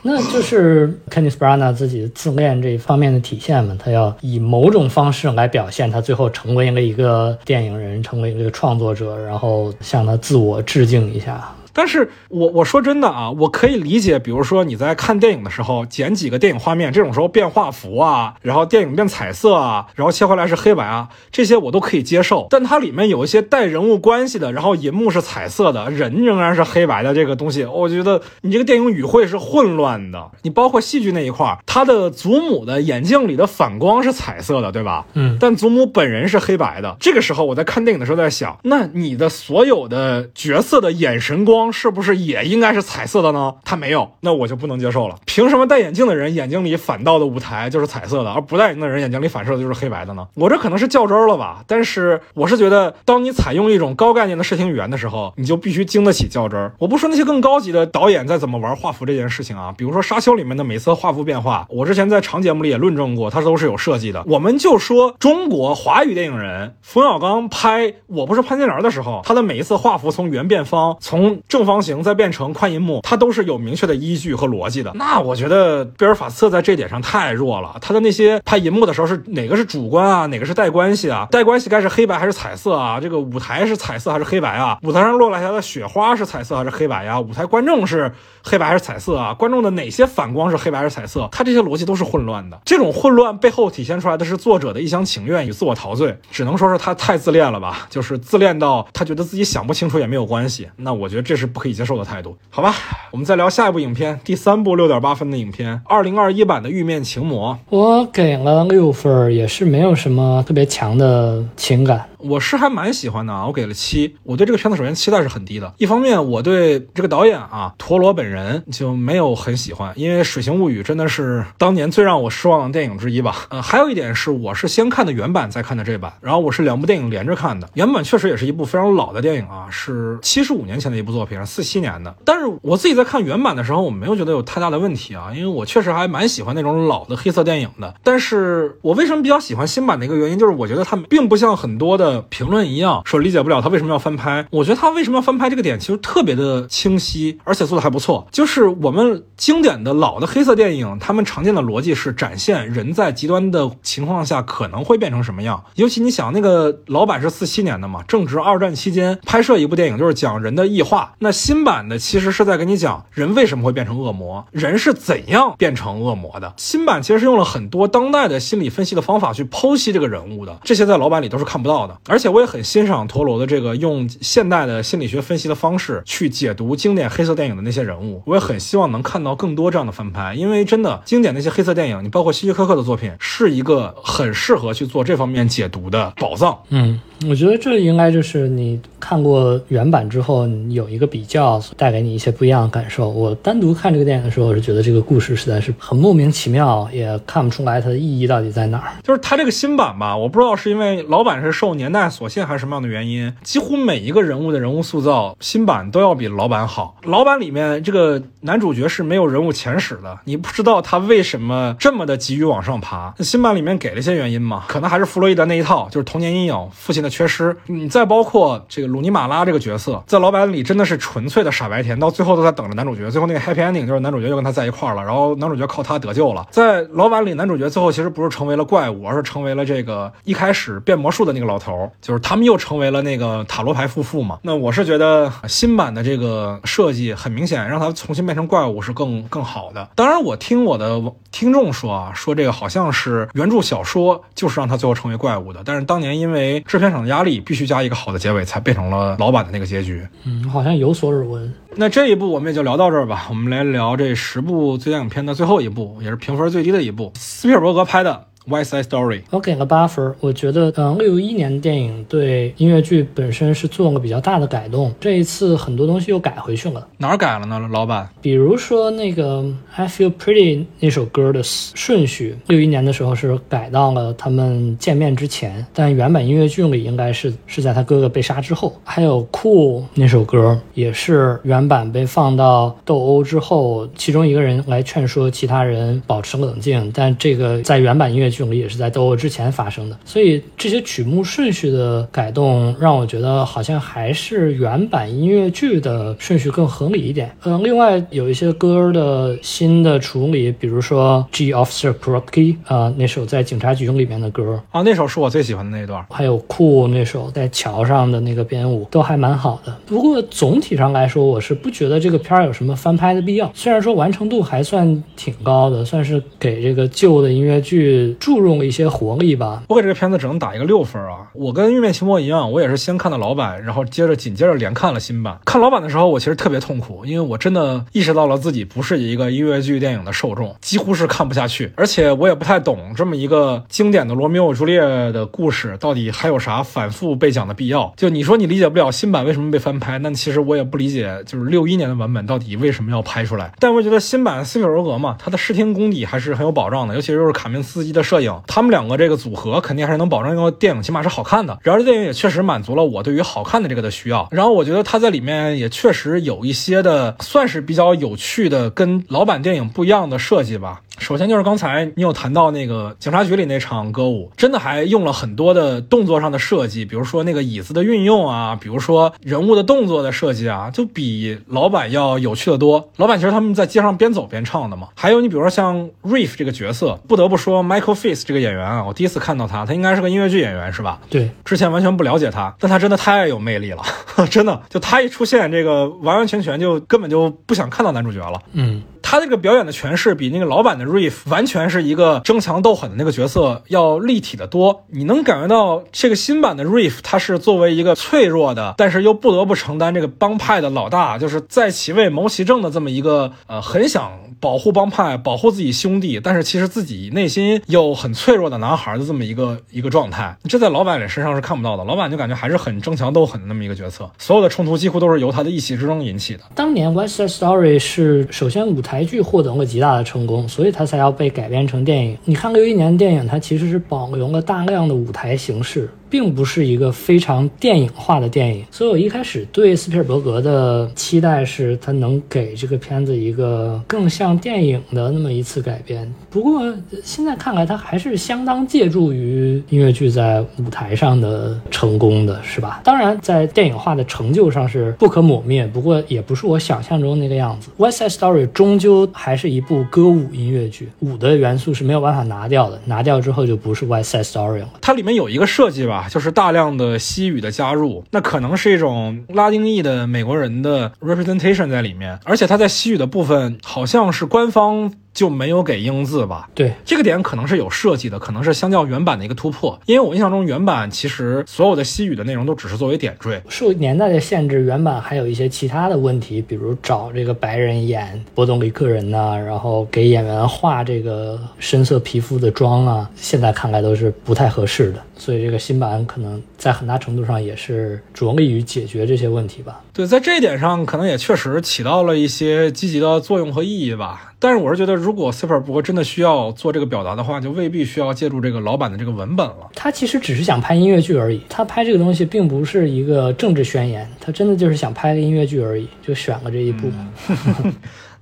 那就是 Kenneth Branagh 自己自恋这一方面的体现嘛？他要以某种方式来表现他最后成为了一个电影人，成为一个创作者，然后向他自我致敬一下。但是我我说真的啊，我可以理解，比如说你在看电影的时候剪几个电影画面，这种时候变画幅啊，然后电影变彩色啊，然后切回来是黑白啊，这些我都可以接受。但它里面有一些带人物关系的，然后银幕是彩色的，人仍然是黑白的这个东西，我觉得你这个电影语汇是混乱的。你包括戏剧那一块，他的祖母的眼镜里的反光是彩色的，对吧？嗯，但祖母本人是黑白的。这个时候我在看电影的时候在想，那你的所有的角色的眼神光是不是也应该是彩色的呢？他没有，那我就不能接受了。凭什么戴眼镜的人眼睛里反倒的舞台就是彩色的，而不戴眼镜的人眼睛里反射的就是黑白的呢？我这可能是较真了吧？但是我是觉得，当你采用一种高概念的视听语言的时候，你就必须经得起较真。我不说那些更高级的导演在怎么玩画幅这件事情啊，比如说《沙丘》里面的每次画幅变化，我之前在长节目里也论证过，它都是有设计的。我们就说中国华语电影人冯小刚拍《我不是潘金莲》的时候，他的每一次画幅从圆变方，从正方形再变成宽银幕，它都是有明确的依据和逻辑的。那我觉得贝尔法斯特在这点上太弱了，他的那些拍银幕的时候是哪个是主观啊，哪个是带关系啊？带关系该是黑白还是彩色啊？这个舞台是彩色还是黑白啊？舞台上落下来的雪花是彩色还是黑白呀？舞台观众是黑白还是彩色啊？观众的哪些反光是黑白还是彩色？他这些逻辑都是混乱的。这种混乱背后体现出来的是作者的一厢情愿与自我陶醉，只能说是他太自恋了吧？就是自恋到他觉得自己想不清楚也没有关系。那我觉得这是不可以接受的态度。好吧，我们再聊下一部影片，第三部六点八分的影片，二零二一版的《玉面情魔》。我给了六分，也是没有什么特别强的情感。我是还蛮喜欢的啊，我给了七。我对这个片子首先期待是很低的，一方面我对这个导演啊陀螺本人就没有很喜欢，因为《水形物语》真的是当年最让我失望的电影之一吧。呃，还有一点是我是先看的原版再看的这版，然后我是两部电影连着看的。原版确实也是一部非常老的电影啊，是七十五年前的一部作品，四七年的。但是我自己在看原版的时候，我没有觉得有太大的问题啊，因为我确实还蛮喜欢那种老的黑色电影的。但是我为什么比较喜欢新版的一个原因，就是我觉得它并不像很多的。评论一样说理解不了它为什么要翻拍，我觉得它为什么要翻拍这个点其实特别的清晰，而且做的还不错。就是我们经典的老的黑色电影，他们常见的逻辑是展现人在极端的情况下可能会变成什么样。尤其你想那个老版是四七年的嘛，正值二战期间拍摄一部电影，就是讲人的异化。那新版的其实是在跟你讲人为什么会变成恶魔，人是怎样变成恶魔的。新版其实是用了很多当代的心理分析的方法去剖析这个人物的，这些在老版里都是看不到的，而且。我也很欣赏陀螺的这个用现代的心理学分析的方式去解读经典黑色电影的那些人物。我也很希望能看到更多这样的翻拍，因为真的经典那些黑色电影，你包括希区柯克的作品，是一个很适合去做这方面解读的宝藏。嗯。我觉得这应该就是你看过原版之后，你有一个比较，带给你一些不一样的感受。我单独看这个电影的时候，我是觉得这个故事实在是很莫名其妙，也看不出来它的意义到底在哪儿。就是它这个新版吧，我不知道是因为老版是受年代所限，还是什么样的原因，几乎每一个人物的人物塑造，新版都要比老版好。老版里面这个男主角是没有人物前史的，你不知道他为什么这么的急于往上爬。新版里面给了一些原因嘛，可能还是弗洛伊德那一套，就是童年阴影，父亲的。缺失，你再包括这个鲁尼马拉这个角色，在老版里真的是纯粹的傻白甜，到最后都在等着男主角。最后那个 happy ending 就是男主角又跟他在一块了，然后男主角靠他得救了。在老版里，男主角最后其实不是成为了怪物，而是成为了这个一开始变魔术的那个老头，就是他们又成为了那个塔罗牌夫妇嘛。那我是觉得新版的这个设计很明显，让他重新变成怪物是更更好的。当然，我听我的听众说啊，说这个好像是原著小说就是让他最后成为怪物的，但是当年因为制片厂的。压力必须加一个好的结尾，才变成了老版的那个结局。嗯，好像有有所耳闻。那这一部我们也就聊到这儿吧。我们来聊这十部最佳影片的最后一部，也是评分最低的一部，斯皮尔伯格拍的。West Side Story，我给了八分。我觉得，嗯，六一年的电影对音乐剧本身是做了比较大的改动。这一次很多东西又改回去了。哪儿改了呢，老板？比如说那个 I Feel Pretty 那首歌的顺序，六一年的时候是改到了他们见面之前，但原版音乐剧里应该是是在他哥哥被杀之后。还有 Cool 那首歌也是原版被放到斗殴之后，其中一个人来劝说其他人保持冷静，但这个在原版音乐剧。训里也是在斗殴之前发生的，所以这些曲目顺序的改动让我觉得好像还是原版音乐剧的顺序更合理一点。嗯，另外有一些歌的新的处理，比如说 G Officer Krupke 啊那首在警察局里面的歌啊，那首是我最喜欢的那一段，还有酷那首在桥上的那个编舞都还蛮好的。不过总体上来说，我是不觉得这个片儿有什么翻拍的必要。虽然说完成度还算挺高的，算是给这个旧的音乐剧注入了一些活力吧。我给这个片子只能打一个六分啊！我跟《玉面情魔》一样，我也是先看的老版，然后接着紧接着连看了新版。看老版的时候，我其实特别痛苦，因为我真的意识到了自己不是一个音乐剧电影的受众，几乎是看不下去。而且我也不太懂这么一个经典的罗密欧朱丽叶的故事，到底还有啥反复被讲的必要？就你说你理解不了新版为什么被翻拍，那其实我也不理解，就是六一年的版本到底为什么要拍出来。但我觉得新版斯皮尔伯格嘛，他的视听功底还是很有保障的，尤其是卡明斯基的设影，他们两个这个组合肯定还是能保证一个电影起码是好看的。然而这电影也确实满足了我对于好看的这个的需要。然后我觉得他在里面也确实有一些的算是比较有趣的，跟老版电影不一样的设计吧。首先就是刚才你有谈到那个警察局里那场歌舞，真的还用了很多的动作上的设计，比如说那个椅子的运用啊，比如说人物的动作的设计啊，就比老板要有趣的多。老板其实他们在街上边走边唱的嘛。还有你比如说像 Riff 这个角色，不得不说 Michael Face 这个演员啊，我第一次看到他，他应该是个音乐剧演员是吧？对，之前完全不了解他，但他真的太有魅力了，*laughs* 真的，就他一出现，这个完完全全就根本就不想看到男主角了。嗯。他这个表演的诠释比那个老版的 Riff 完全是一个争强斗狠的那个角色要立体的多。你能感觉到这个新版的 Riff，他是作为一个脆弱的，但是又不得不承担这个帮派的老大，就是在其位谋其政的这么一个呃，很想保护帮派、保护自己兄弟，但是其实自己内心又很脆弱的男孩的这么一个一个状态。这在老版里身上是看不到的。老版就感觉还是很争强斗狠的那么一个角色，所有的冲突几乎都是由他的一席之争引起的。当年 West Side Story 是首先舞台。台剧获得了极大的成功，所以它才要被改编成电影。你看六一年电影，它其实是保留了大量的舞台形式。并不是一个非常电影化的电影，所以我一开始对斯皮尔伯格的期待是他能给这个片子一个更像电影的那么一次改编。不过现在看来，他还是相当借助于音乐剧在舞台上的成功的，是吧？当然，在电影化的成就上是不可抹灭，不过也不是我想象中那个样子。《West Side Story》终究还是一部歌舞音乐剧，舞的元素是没有办法拿掉的，拿掉之后就不是《West Side Story》了。它里面有一个设计吧。啊，就是大量的西语的加入，那可能是一种拉丁裔的美国人的 representation 在里面，而且他在西语的部分好像是官方。就没有给英字吧？对，这个点可能是有设计的，可能是相较原版的一个突破。因为我印象中原版其实所有的西语的内容都只是作为点缀。受年代的限制，原版还有一些其他的问题，比如找这个白人演波多黎各人呐，然后给演员画这个深色皮肤的妆啊，现在看来都是不太合适的。所以这个新版可能在很大程度上也是着力于解决这些问题吧。对，在这一点上，可能也确实起到了一些积极的作用和意义吧。但是我是觉得，如果斯皮尔伯格真的需要做这个表达的话，就未必需要借助这个老版的这个文本了。他其实只是想拍音乐剧而已，他拍这个东西并不是一个政治宣言，他真的就是想拍个音乐剧而已，就选了这一部。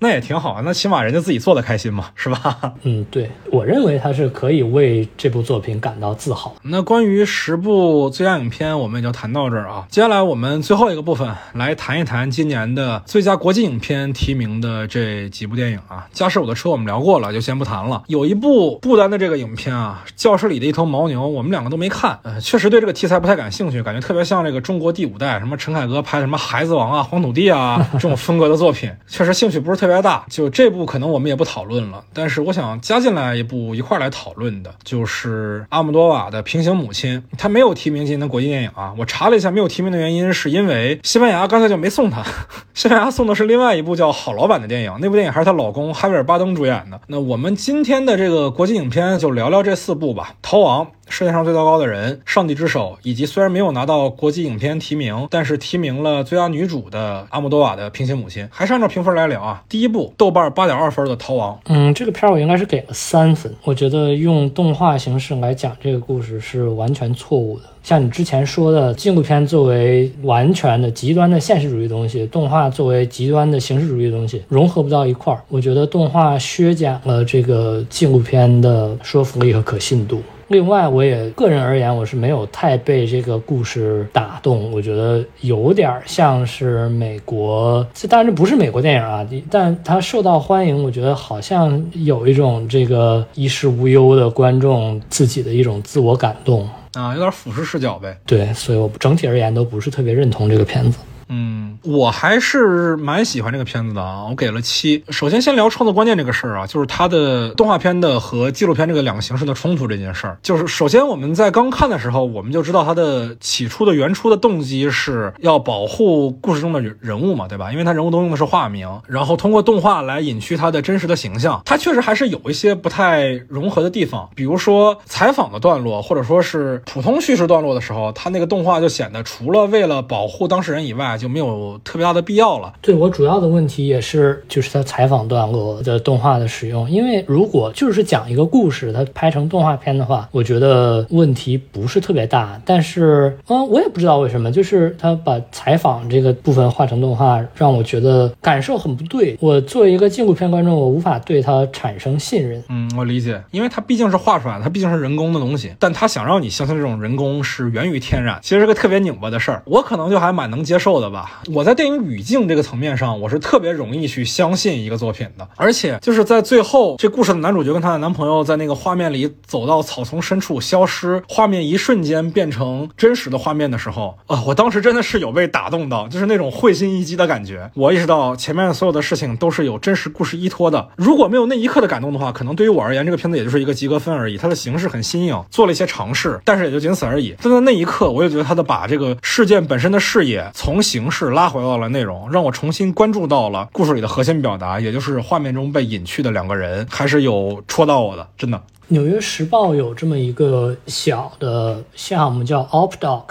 那也挺好啊，那起码人家自己做的开心嘛，是吧？*laughs* 嗯，对，我认为他是可以为这部作品感到自豪。那关于十部最佳影片，我们也就谈到这儿啊。接下来我们最后一个部分来谈一谈今年的最佳国际影片提名的这几部电影啊。驾驶我的车我们聊过了，就先不谈了。有一部不丹的这个影片啊，教室里的一头牦牛，我们两个都没看，呃，确实对这个题材不太感兴趣，感觉特别像这个中国第五代什么陈凯歌拍什么孩子王啊、黄土地啊这种风格的作品，确实兴趣不是特。特加大，就这部可能我们也不讨论了。但是我想加进来一部一块来讨论的，就是阿姆多瓦的《平行母亲》。他没有提名今年的国际电影啊。我查了一下，没有提名的原因是因为西班牙刚才就没送他，*laughs* 西班牙送的是另外一部叫《好老板》的电影。那部电影还是她老公哈维尔巴登主演的。那我们今天的这个国际影片就聊聊这四部吧，《逃亡》。世界上最糟糕的人》《上帝之手》，以及虽然没有拿到国际影片提名，但是提名了最佳女主的阿莫多瓦的《平行母亲》。还是按照评分来聊啊，第一部豆瓣八点二分的《逃亡》。嗯，这个片儿我应该是给了三分。我觉得用动画形式来讲这个故事是完全错误的。像你之前说的，纪录片作为完全的极端的现实主义东西，动画作为极端的形式主义东西，融合不到一块儿。我觉得动画削减了这个纪录片的说服力和可信度。另外，我也个人而言，我是没有太被这个故事打动。我觉得有点像是美国，这当然这不是美国电影啊，但它受到欢迎，我觉得好像有一种这个衣食无忧的观众自己的一种自我感动啊，有点俯视视角呗。对，所以我整体而言都不是特别认同这个片子。嗯，我还是蛮喜欢这个片子的啊，我给了七。首先，先聊创作观念这个事儿啊，就是它的动画片的和纪录片这个两个形式的冲突这件事儿。就是首先我们在刚看的时候，我们就知道它的起初的原初的动机是要保护故事中的人物嘛，对吧？因为它人物都用的是化名，然后通过动画来隐去它的真实的形象。它确实还是有一些不太融合的地方，比如说采访的段落，或者说是普通叙事段落的时候，它那个动画就显得除了为了保护当事人以外。就没有特别大的必要了。对我主要的问题也是，就是它采访段落的动画的使用。因为如果就是讲一个故事，它拍成动画片的话，我觉得问题不是特别大。但是，嗯，我也不知道为什么，就是他把采访这个部分画成动画，让我觉得感受很不对。我作为一个纪录片观众，我无法对它产生信任。嗯，我理解，因为它毕竟是画出来的，它毕竟是人工的东西。但他想让你相信这种人工是源于天然，其实是个特别拧巴的事儿。我可能就还蛮能接受的。吧，我在电影语境这个层面上，我是特别容易去相信一个作品的，而且就是在最后，这故事的男主角跟他的男朋友在那个画面里走到草丛深处消失，画面一瞬间变成真实的画面的时候，啊，我当时真的是有被打动到，就是那种会心一击的感觉。我意识到前面所有的事情都是有真实故事依托的，如果没有那一刻的感动的话，可能对于我而言，这个片子也就是一个及格分而已。它的形式很新颖，做了一些尝试，但是也就仅此而已。但在那一刻，我也觉得他的把这个事件本身的视野从形。式拉回到了内容，让我重新关注到了故事里的核心表达，也就是画面中被隐去的两个人，还是有戳到我的，真的。纽约时报有这么一个小的项目叫 OpDoc，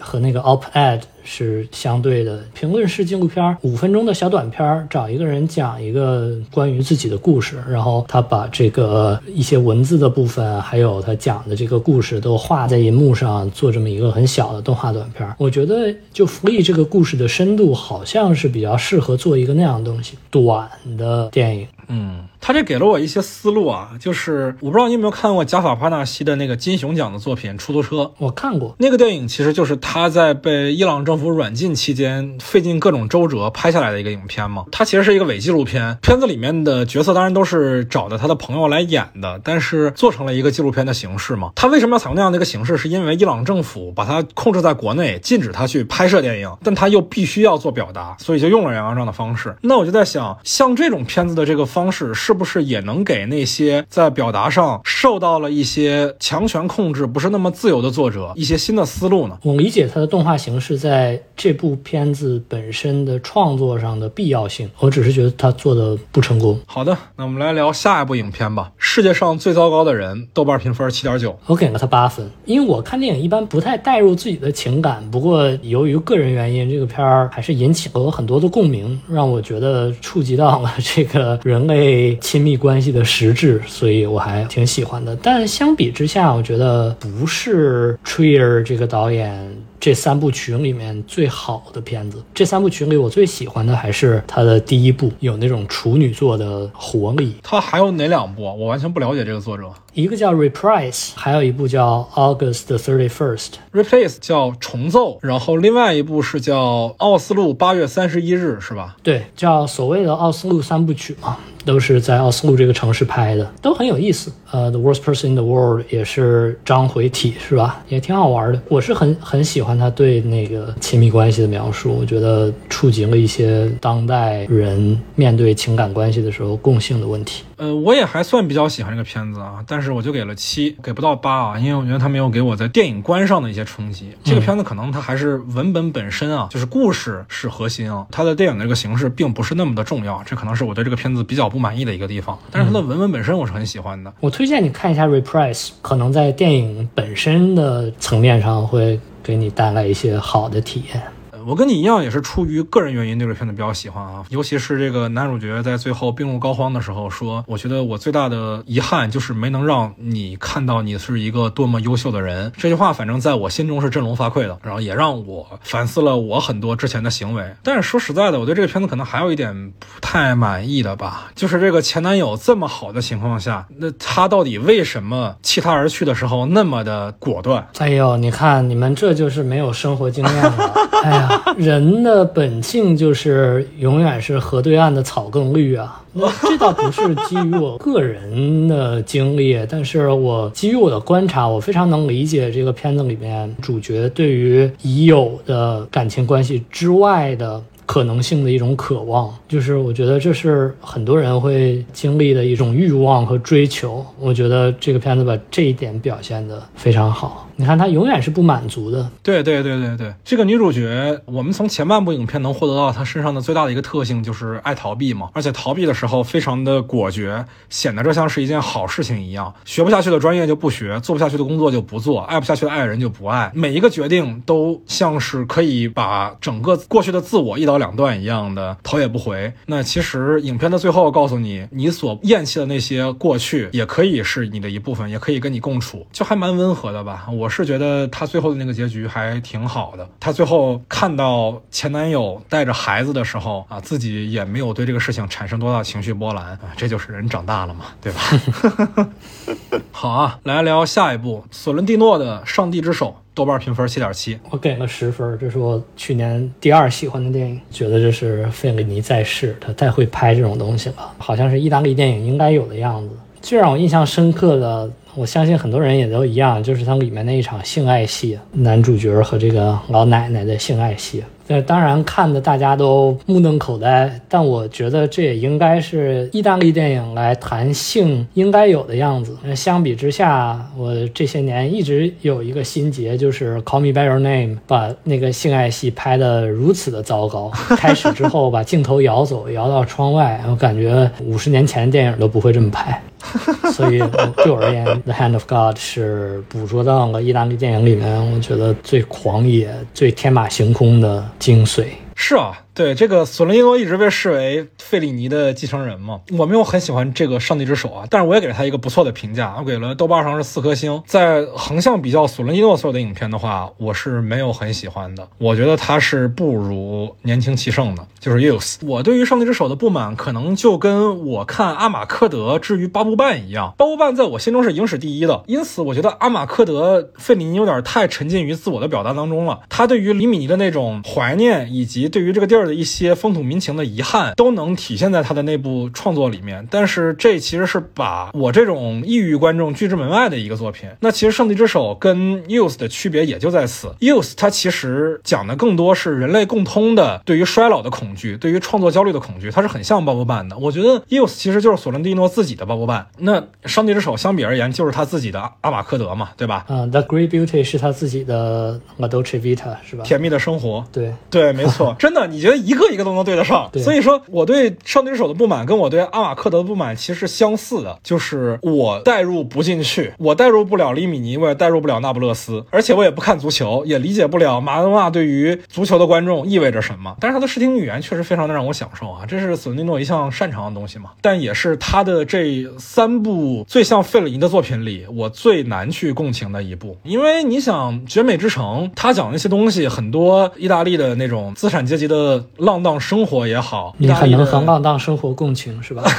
和那个 OpEd。是相对的评论式纪录片，五分钟的小短片，找一个人讲一个关于自己的故事，然后他把这个一些文字的部分，还有他讲的这个故事都画在银幕上，做这么一个很小的动画短片。我觉得就福利这个故事的深度，好像是比较适合做一个那样的东西，短的电影。嗯，他这给了我一些思路啊，就是我不知道你有没有看过加法帕纳西的那个金熊奖的作品《出租车》，我看过那个电影，其实就是他在被伊朗政府软禁期间费尽各种周折拍下来的一个影片嘛。它其实是一个伪纪录片，片子里面的角色当然都是找的他的朋友来演的，但是做成了一个纪录片的形式嘛。他为什么要采用那样的一个形式？是因为伊朗政府把他控制在国内，禁止他去拍摄电影，但他又必须要做表达，所以就用了杨洋这样的方式。那我就在想，像这种片子的这个。方式是不是也能给那些在表达上受到了一些强权控制、不是那么自由的作者一些新的思路呢？我理解它的动画形式在这部片子本身的创作上的必要性，我只是觉得他做的不成功。好的，那我们来聊下一部影片吧。世界上最糟糕的人，豆瓣评分七点九，我给了他八分。因为我看电影一般不太带入自己的情感，不过由于个人原因，这个片儿还是引起了我很多的共鸣，让我觉得触及到了这个人。类亲密关系的实质，所以我还挺喜欢的。但相比之下，我觉得不是 Trier 这个导演。这三部曲里面最好的片子，这三部曲里我最喜欢的还是他的第一部，有那种处女座的活力。他还有哪两部？我完全不了解这个作者。一个叫 Reprise，还有一部叫 August Thirty First。Reprise 叫重奏，然后另外一部是叫奥斯陆八月三十一日，是吧？对，叫所谓的奥斯陆三部曲嘛，都是在奥斯陆这个城市拍的，都很有意思。呃，The Worst Person in the World 也是章回体，是吧？也挺好玩的。我是很很喜欢。他对那个亲密关系的描述，我觉得触及了一些当代人面对情感关系的时候共性的问题。呃，我也还算比较喜欢这个片子啊，但是我就给了七，给不到八啊，因为我觉得他没有给我在电影观上的一些冲击。这个片子可能它还是文本本身啊，就是故事是核心啊，它的电影的这个形式并不是那么的重要，这可能是我对这个片子比较不满意的一个地方。但是它的文本本身我是很喜欢的。我推。推荐你看一下 Reprise，可能在电影本身的层面上会给你带来一些好的体验。我跟你一样，也是出于个人原因对这片子比较喜欢啊，尤其是这个男主角在最后病入膏肓的时候说：“我觉得我最大的遗憾就是没能让你看到你是一个多么优秀的人。”这句话反正在我心中是振聋发聩的，然后也让我反思了我很多之前的行为。但是说实在的，我对这个片子可能还有一点不太满意的吧，就是这个前男友这么好的情况下，那他到底为什么弃他而去的时候那么的果断？哎呦，你看你们这就是没有生活经验了。哎呀。*laughs* 人的本性就是永远是河对岸的草更绿啊！*laughs* 这倒不是基于我个人的经历，但是我基于我的观察，我非常能理解这个片子里面主角对于已有的感情关系之外的。可能性的一种渴望，就是我觉得这是很多人会经历的一种欲望和追求。我觉得这个片子把这一点表现的非常好。你看，她永远是不满足的。对对对对对，这个女主角，我们从前半部影片能获得到她身上的最大的一个特性就是爱逃避嘛，而且逃避的时候非常的果决，显得这像是一件好事情一样。学不下去的专业就不学，做不下去的工作就不做，爱不下去的爱人就不爱。每一个决定都像是可以把整个过去的自我一刀。两段一样的头也不回。那其实影片的最后告诉你，你所厌弃的那些过去也可以是你的一部分，也可以跟你共处，就还蛮温和的吧。我是觉得他最后的那个结局还挺好的。他最后看到前男友带着孩子的时候啊，自己也没有对这个事情产生多大情绪波澜啊，这就是人长大了嘛，对吧？好啊，来聊下一部索伦蒂诺的《上帝之手》。豆瓣评分七点七，我给了十分，这是我去年第二喜欢的电影，觉得这是费里尼在世，他太会拍这种东西了，好像是意大利电影应该有的样子。最让我印象深刻的，我相信很多人也都一样，就是它里面那一场性爱戏，男主角和这个老奶奶的性爱戏。那当然看的大家都目瞪口呆，但我觉得这也应该是意大利电影来谈性应该有的样子。那相比之下，我这些年一直有一个心结，就是《Call Me by Your Name》把那个性爱戏拍得如此的糟糕。*laughs* 开始之后把镜头摇走，摇到窗外，我感觉五十年前的电影都不会这么拍。*laughs* 所以对我而言，《The Hand of God》是捕捉到了意大利电影里面我觉得最狂野、最天马行空的精髓。是啊。对这个索伦蒂诺一直被视为费里尼的继承人嘛，我没有很喜欢这个《上帝之手》啊，但是我也给了他一个不错的评价，我给了豆瓣上是四颗星。在横向比较索伦蒂诺所有的影片的话，我是没有很喜欢的，我觉得他是不如年轻气盛的，就是 Youth。我对于《上帝之手》的不满，可能就跟我看阿马科德至于巴布曼一样，巴布曼在我心中是影史第一的，因此我觉得阿马科德费里尼有点太沉浸于自我的表达当中了，他对于李米尼的那种怀念，以及对于这个地儿。的一些风土民情的遗憾都能体现在他的那部创作里面，但是这其实是把我这种异域观众拒之门外的一个作品。那其实《上帝之手》跟《Youth》的区别也就在此，《Youth》它其实讲的更多是人类共通的对于衰老的恐惧，对于创作焦虑的恐惧，它是很像鲍勃曼的。我觉得《Youth》其实就是索伦蒂诺自己的鲍勃曼。那《上帝之手》相比而言就是他自己的阿马科德嘛，对吧？嗯，《The Great Beauty》是他自己的《La Dolce Vita》是吧？甜蜜的生活。对对，没错，真的，你觉得？一个一个都能对得上，所以说我对《上帝之手》的不满跟我对阿马克德的不满其实相似的，就是我代入不进去，我代入不了李米尼，我也代入不了那不勒斯，而且我也不看足球，也理解不了马拉多纳对于足球的观众意味着什么。但是他的视听语言确实非常的让我享受啊，这是索尼诺一项擅长的东西嘛。但也是他的这三部最像费里尼的作品里，我最难去共情的一部，因为你想《绝美之城》，他讲那些东西，很多意大利的那种资产阶级的。浪荡生活也好，你很能和浪荡生活共情，是吧？*laughs*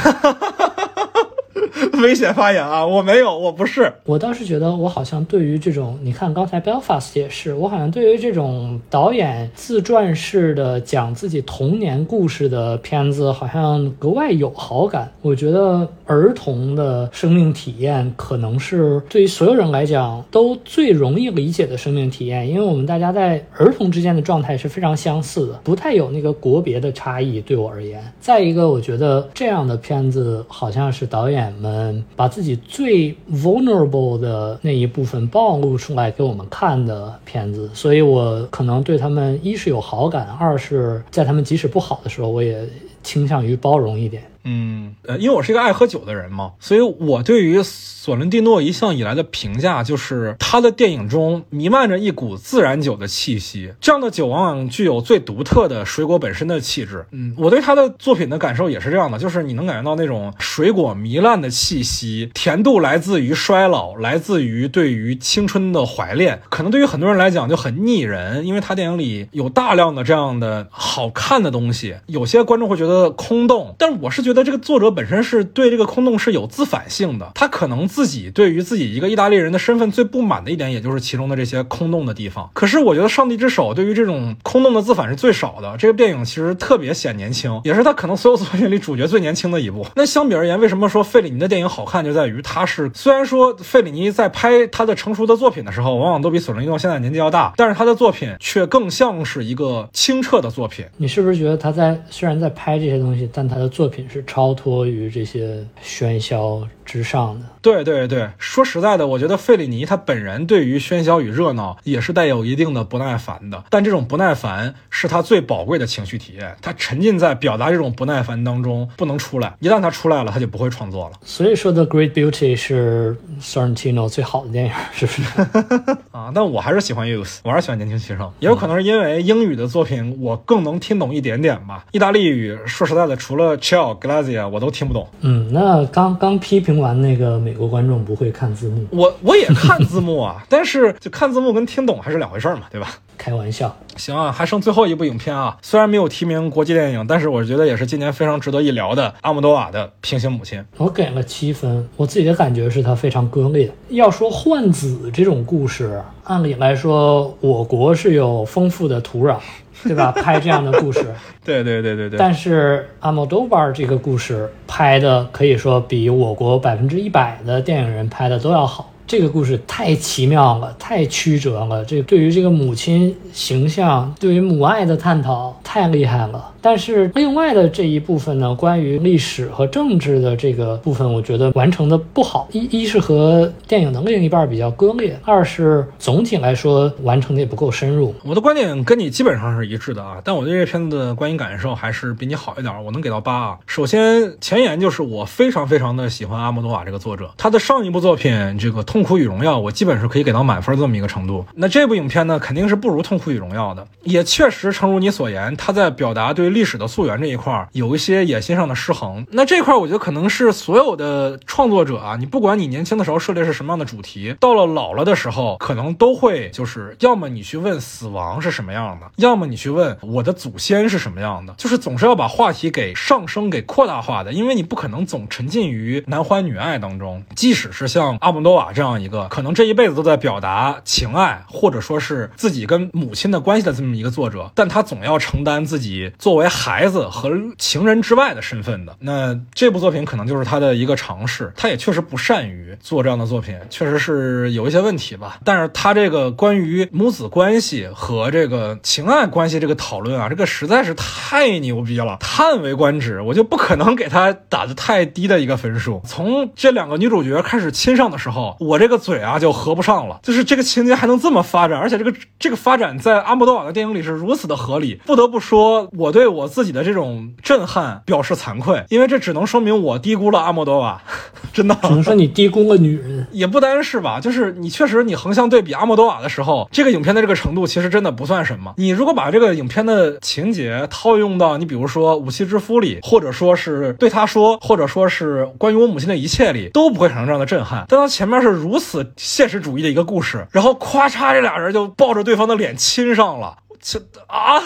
*laughs* 危险发言啊！我没有，我不是。我倒是觉得，我好像对于这种，你看刚才 Belfast 也是，我好像对于这种导演自传式的讲自己童年故事的片子，好像格外有好感。我觉得儿童的生命体验，可能是对于所有人来讲都最容易理解的生命体验，因为我们大家在儿童之间的状态是非常相似的，不太有那个国别的差异。对我而言，再一个，我觉得这样的片子好像是导演们。把自己最 vulnerable 的那一部分暴露出来给我们看的片子，所以我可能对他们一是有好感，二是在他们即使不好的时候，我也倾向于包容一点。嗯，呃，因为我是一个爱喝酒的人嘛，所以我对于索伦蒂诺一向以来的评价就是他的电影中弥漫着一股自然酒的气息，这样的酒往往具有最独特的水果本身的气质。嗯，我对他的作品的感受也是这样的，就是你能感觉到那种水果糜烂的气息，甜度来自于衰老，来自于对于青春的怀恋。可能对于很多人来讲就很腻人，因为他电影里有大量的这样的好看的东西，有些观众会觉得空洞，但我是觉得这个作者本身是对这个空洞是有自反性的，他可能自己对于自己一个意大利人的身份最不满的一点，也就是其中的这些空洞的地方。可是我觉得《上帝之手》对于这种空洞的自反是最少的。这个电影其实特别显年轻，也是他可能所有作品里主角最年轻的一部。那相比而言，为什么说费里尼的电影好看，就在于他是虽然说费里尼在拍他的成熟的作品的时候，往往都比索伦蒂诺现在年纪要大，但是他的作品却更像是一个清澈的作品。你是不是觉得他在虽然在拍这些东西，但他的作品是超脱于这些喧嚣之上的？对对对，说实在的，我觉得费里尼他本人对于喧嚣与热闹也是带有一定的不耐烦的，但这种不耐烦是他最宝贵的情绪体验。他沉浸在表达这种不耐烦当中，不能出来。一旦他出来了，他就不会创作了。所以说，《The Great Beauty》是 Sorrentino 最好的电影，是不是？*laughs* 啊，但我还是喜欢 Youth，我还是喜欢年轻气盛。也有可能是因为英语的作品我更能听懂一点点吧。意大利语，说实在的，除了 Ciao Grazie，我都听不懂。嗯，那刚刚批评完那个美国观众不会看字幕，我我也看字幕啊，*laughs* 但是就看字幕跟听懂还是两回事嘛，对吧？开玩笑。行啊，还剩最后一部影片啊，虽然没有提名国际电影，但是我觉得也是今年非常值得一聊的阿莫多瓦的《平行母亲》。我给了七分，我自己的感觉是它非常割裂。要说换子这种故事，按理来说我国是有丰富的土壤，对吧？拍这样的故事，*laughs* 对对对对对。但是阿莫多瓦这个故事拍的可以说比我国百分之一百的电影人拍的都要好。这个故事太奇妙了，太曲折了。这对于这个母亲形象，对于母爱的探讨太厉害了。但是另外的这一部分呢，关于历史和政治的这个部分，我觉得完成的不好。一一是和电影的另一半比较割裂，二是总体来说完成的也不够深入。我的观点跟你基本上是一致的啊，但我对这片子的观影感受还是比你好一点，我能给到八啊。首先前言就是我非常非常的喜欢阿莫多瓦这个作者，他的上一部作品这个《痛苦与荣耀》，我基本是可以给到满分这么一个程度。那这部影片呢，肯定是不如《痛苦与荣耀》的，也确实诚如你所言，他在表达对历史的溯源这一块儿有一些野心上的失衡。那这块儿我觉得可能是所有的创作者啊，你不管你年轻的时候涉猎是什么样的主题，到了老了的时候，可能都会就是要么你去问死亡是什么样的，要么你去问我的祖先是什么样的，就是总是要把话题给上升、给扩大化的，因为你不可能总沉浸于男欢女爱当中。即使是像阿姆多瓦这样一个可能这一辈子都在表达情爱，或者说是自己跟母亲的关系的这么一个作者，但他总要承担自己作为为孩子和情人之外的身份的。那这部作品可能就是他的一个尝试，他也确实不善于做这样的作品，确实是有一些问题吧。但是他这个关于母子关系和这个情爱关系这个讨论啊，这个实在是太牛逼了，叹为观止。我就不可能给他打的太低的一个分数。从这两个女主角开始亲上的时候，我这个嘴啊就合不上了。就是这个情节还能这么发展，而且这个这个发展在阿莫多瓦的电影里是如此的合理。不得不说，我对我自己的这种震撼表示惭愧，因为这只能说明我低估了阿莫多瓦，*laughs* 真的。只能说你低估了女人。也不单是吧，就是你确实你横向对比阿莫多瓦的时候，这个影片的这个程度其实真的不算什么。你如果把这个影片的情节套用到你比如说《武器之夫》里，或者说是对他说，或者说是关于我母亲的一切里，都不会产生这样的震撼。但他前面是如此现实主义的一个故事，然后咵嚓这俩人就抱着对方的脸亲上了，这啊！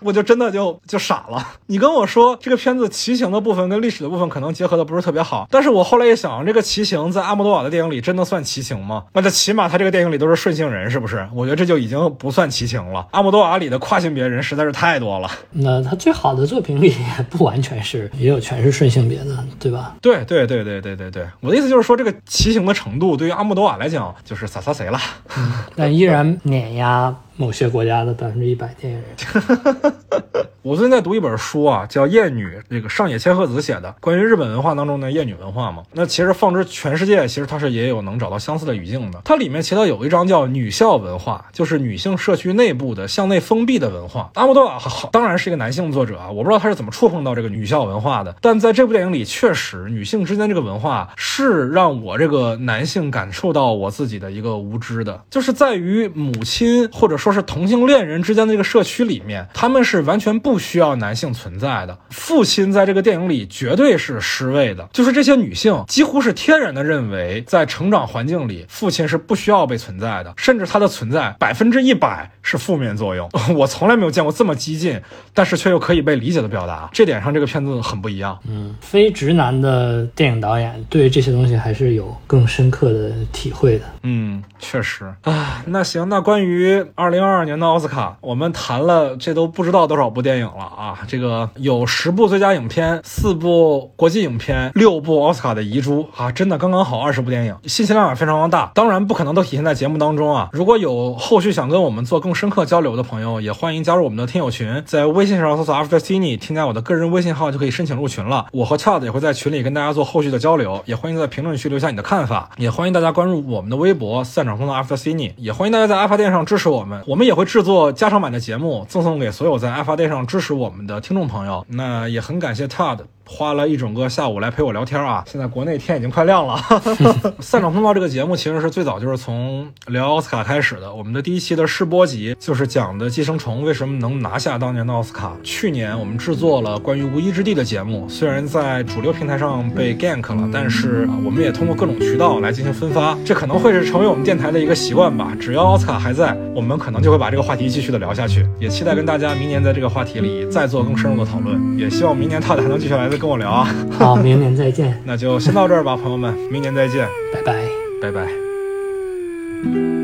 我就真的就就傻了。你跟我说这个片子骑行的部分跟历史的部分可能结合的不是特别好，但是我后来一想，这个骑行在阿莫多瓦的电影里真的算骑行吗？那这起码他这个电影里都是顺性人，是不是？我觉得这就已经不算骑行了。阿莫多瓦里的跨性别人实在是太多了。那他最好的作品里也不完全是，也有全是顺性别的，对吧？对对对对对对对，我的意思就是说，这个骑行的程度对于阿莫多瓦来讲就是洒洒谁了，但依然碾压。某些国家的百分之一百电影人。*laughs* 我最近在读一本书啊，叫《厌女》，这个上野千鹤子写的，关于日本文化当中的厌女文化嘛。那其实放之全世界，其实它是也有能找到相似的语境的。它里面提到有一章叫“女校文化”，就是女性社区内部的向内封闭的文化。阿莫多瓦好当然是一个男性作者啊，我不知道他是怎么触碰到这个女校文化的，但在这部电影里，确实女性之间这个文化是让我这个男性感受到我自己的一个无知的，就是在于母亲或者说是同性恋人之间的这个社区里面，他们是完全不需要男性存在的。父亲在这个电影里绝对是失位的，就是这些女性几乎是天然的认为，在成长环境里，父亲是不需要被存在的，甚至他的存在百分之一百是负面作用。*laughs* 我从来没有见过这么激进，但是却又可以被理解的表达。这点上，这个片子很不一样。嗯，非直男的电影导演对这些东西还是有更深刻的体会的。嗯，确实啊。那行，那关于二零二二年的奥斯卡，我们谈了这都不知道多少部电影了啊。这个有十部最佳影片，四部国际影片，六部奥斯卡的遗珠啊，真的刚刚好二十部电影，信息量也非常的大。当然不可能都体现在节目当中啊。如果有后续想跟我们做更深刻交流的朋友，也欢迎加入我们的听友群，在微信上搜索 After Cine，添加我的个人微信号就可以申请入群了。我和 Chad 也会在群里跟大家做后续的交流，也欢迎在评论区留下你的看法，也欢迎大家关注我们的微博散场风的 After Cine，也欢迎大家在阿发店上支持我们，我们也会制作加长版的节目赠送给所有在阿发店上支持我们的听众朋友。那也很感谢 Todd 花了一整个下午来陪我聊天啊！*laughs* 现在国内天已经快亮了。散场通道这个节目其实是最早就是从聊奥斯卡开始的。我们的第一期的试播集就是讲的《寄生虫》为什么能拿下当年的奥斯卡。去年我们制作了关于《无依之地》的节目，虽然在主流平台上被 gank 了，但是我们也通过各种渠道来进行分发。这可能会是成为我们电台的一个习惯吧。只要奥斯卡还在，我们可能就会把这个话题继续的聊下去。也期待跟大家明年在这个话题里再做更深入的讨论。也希望明年他的还能继续来跟我聊啊。好，明年再见。*laughs* 那就先到这儿吧，朋友们，明年再见，拜拜，拜拜。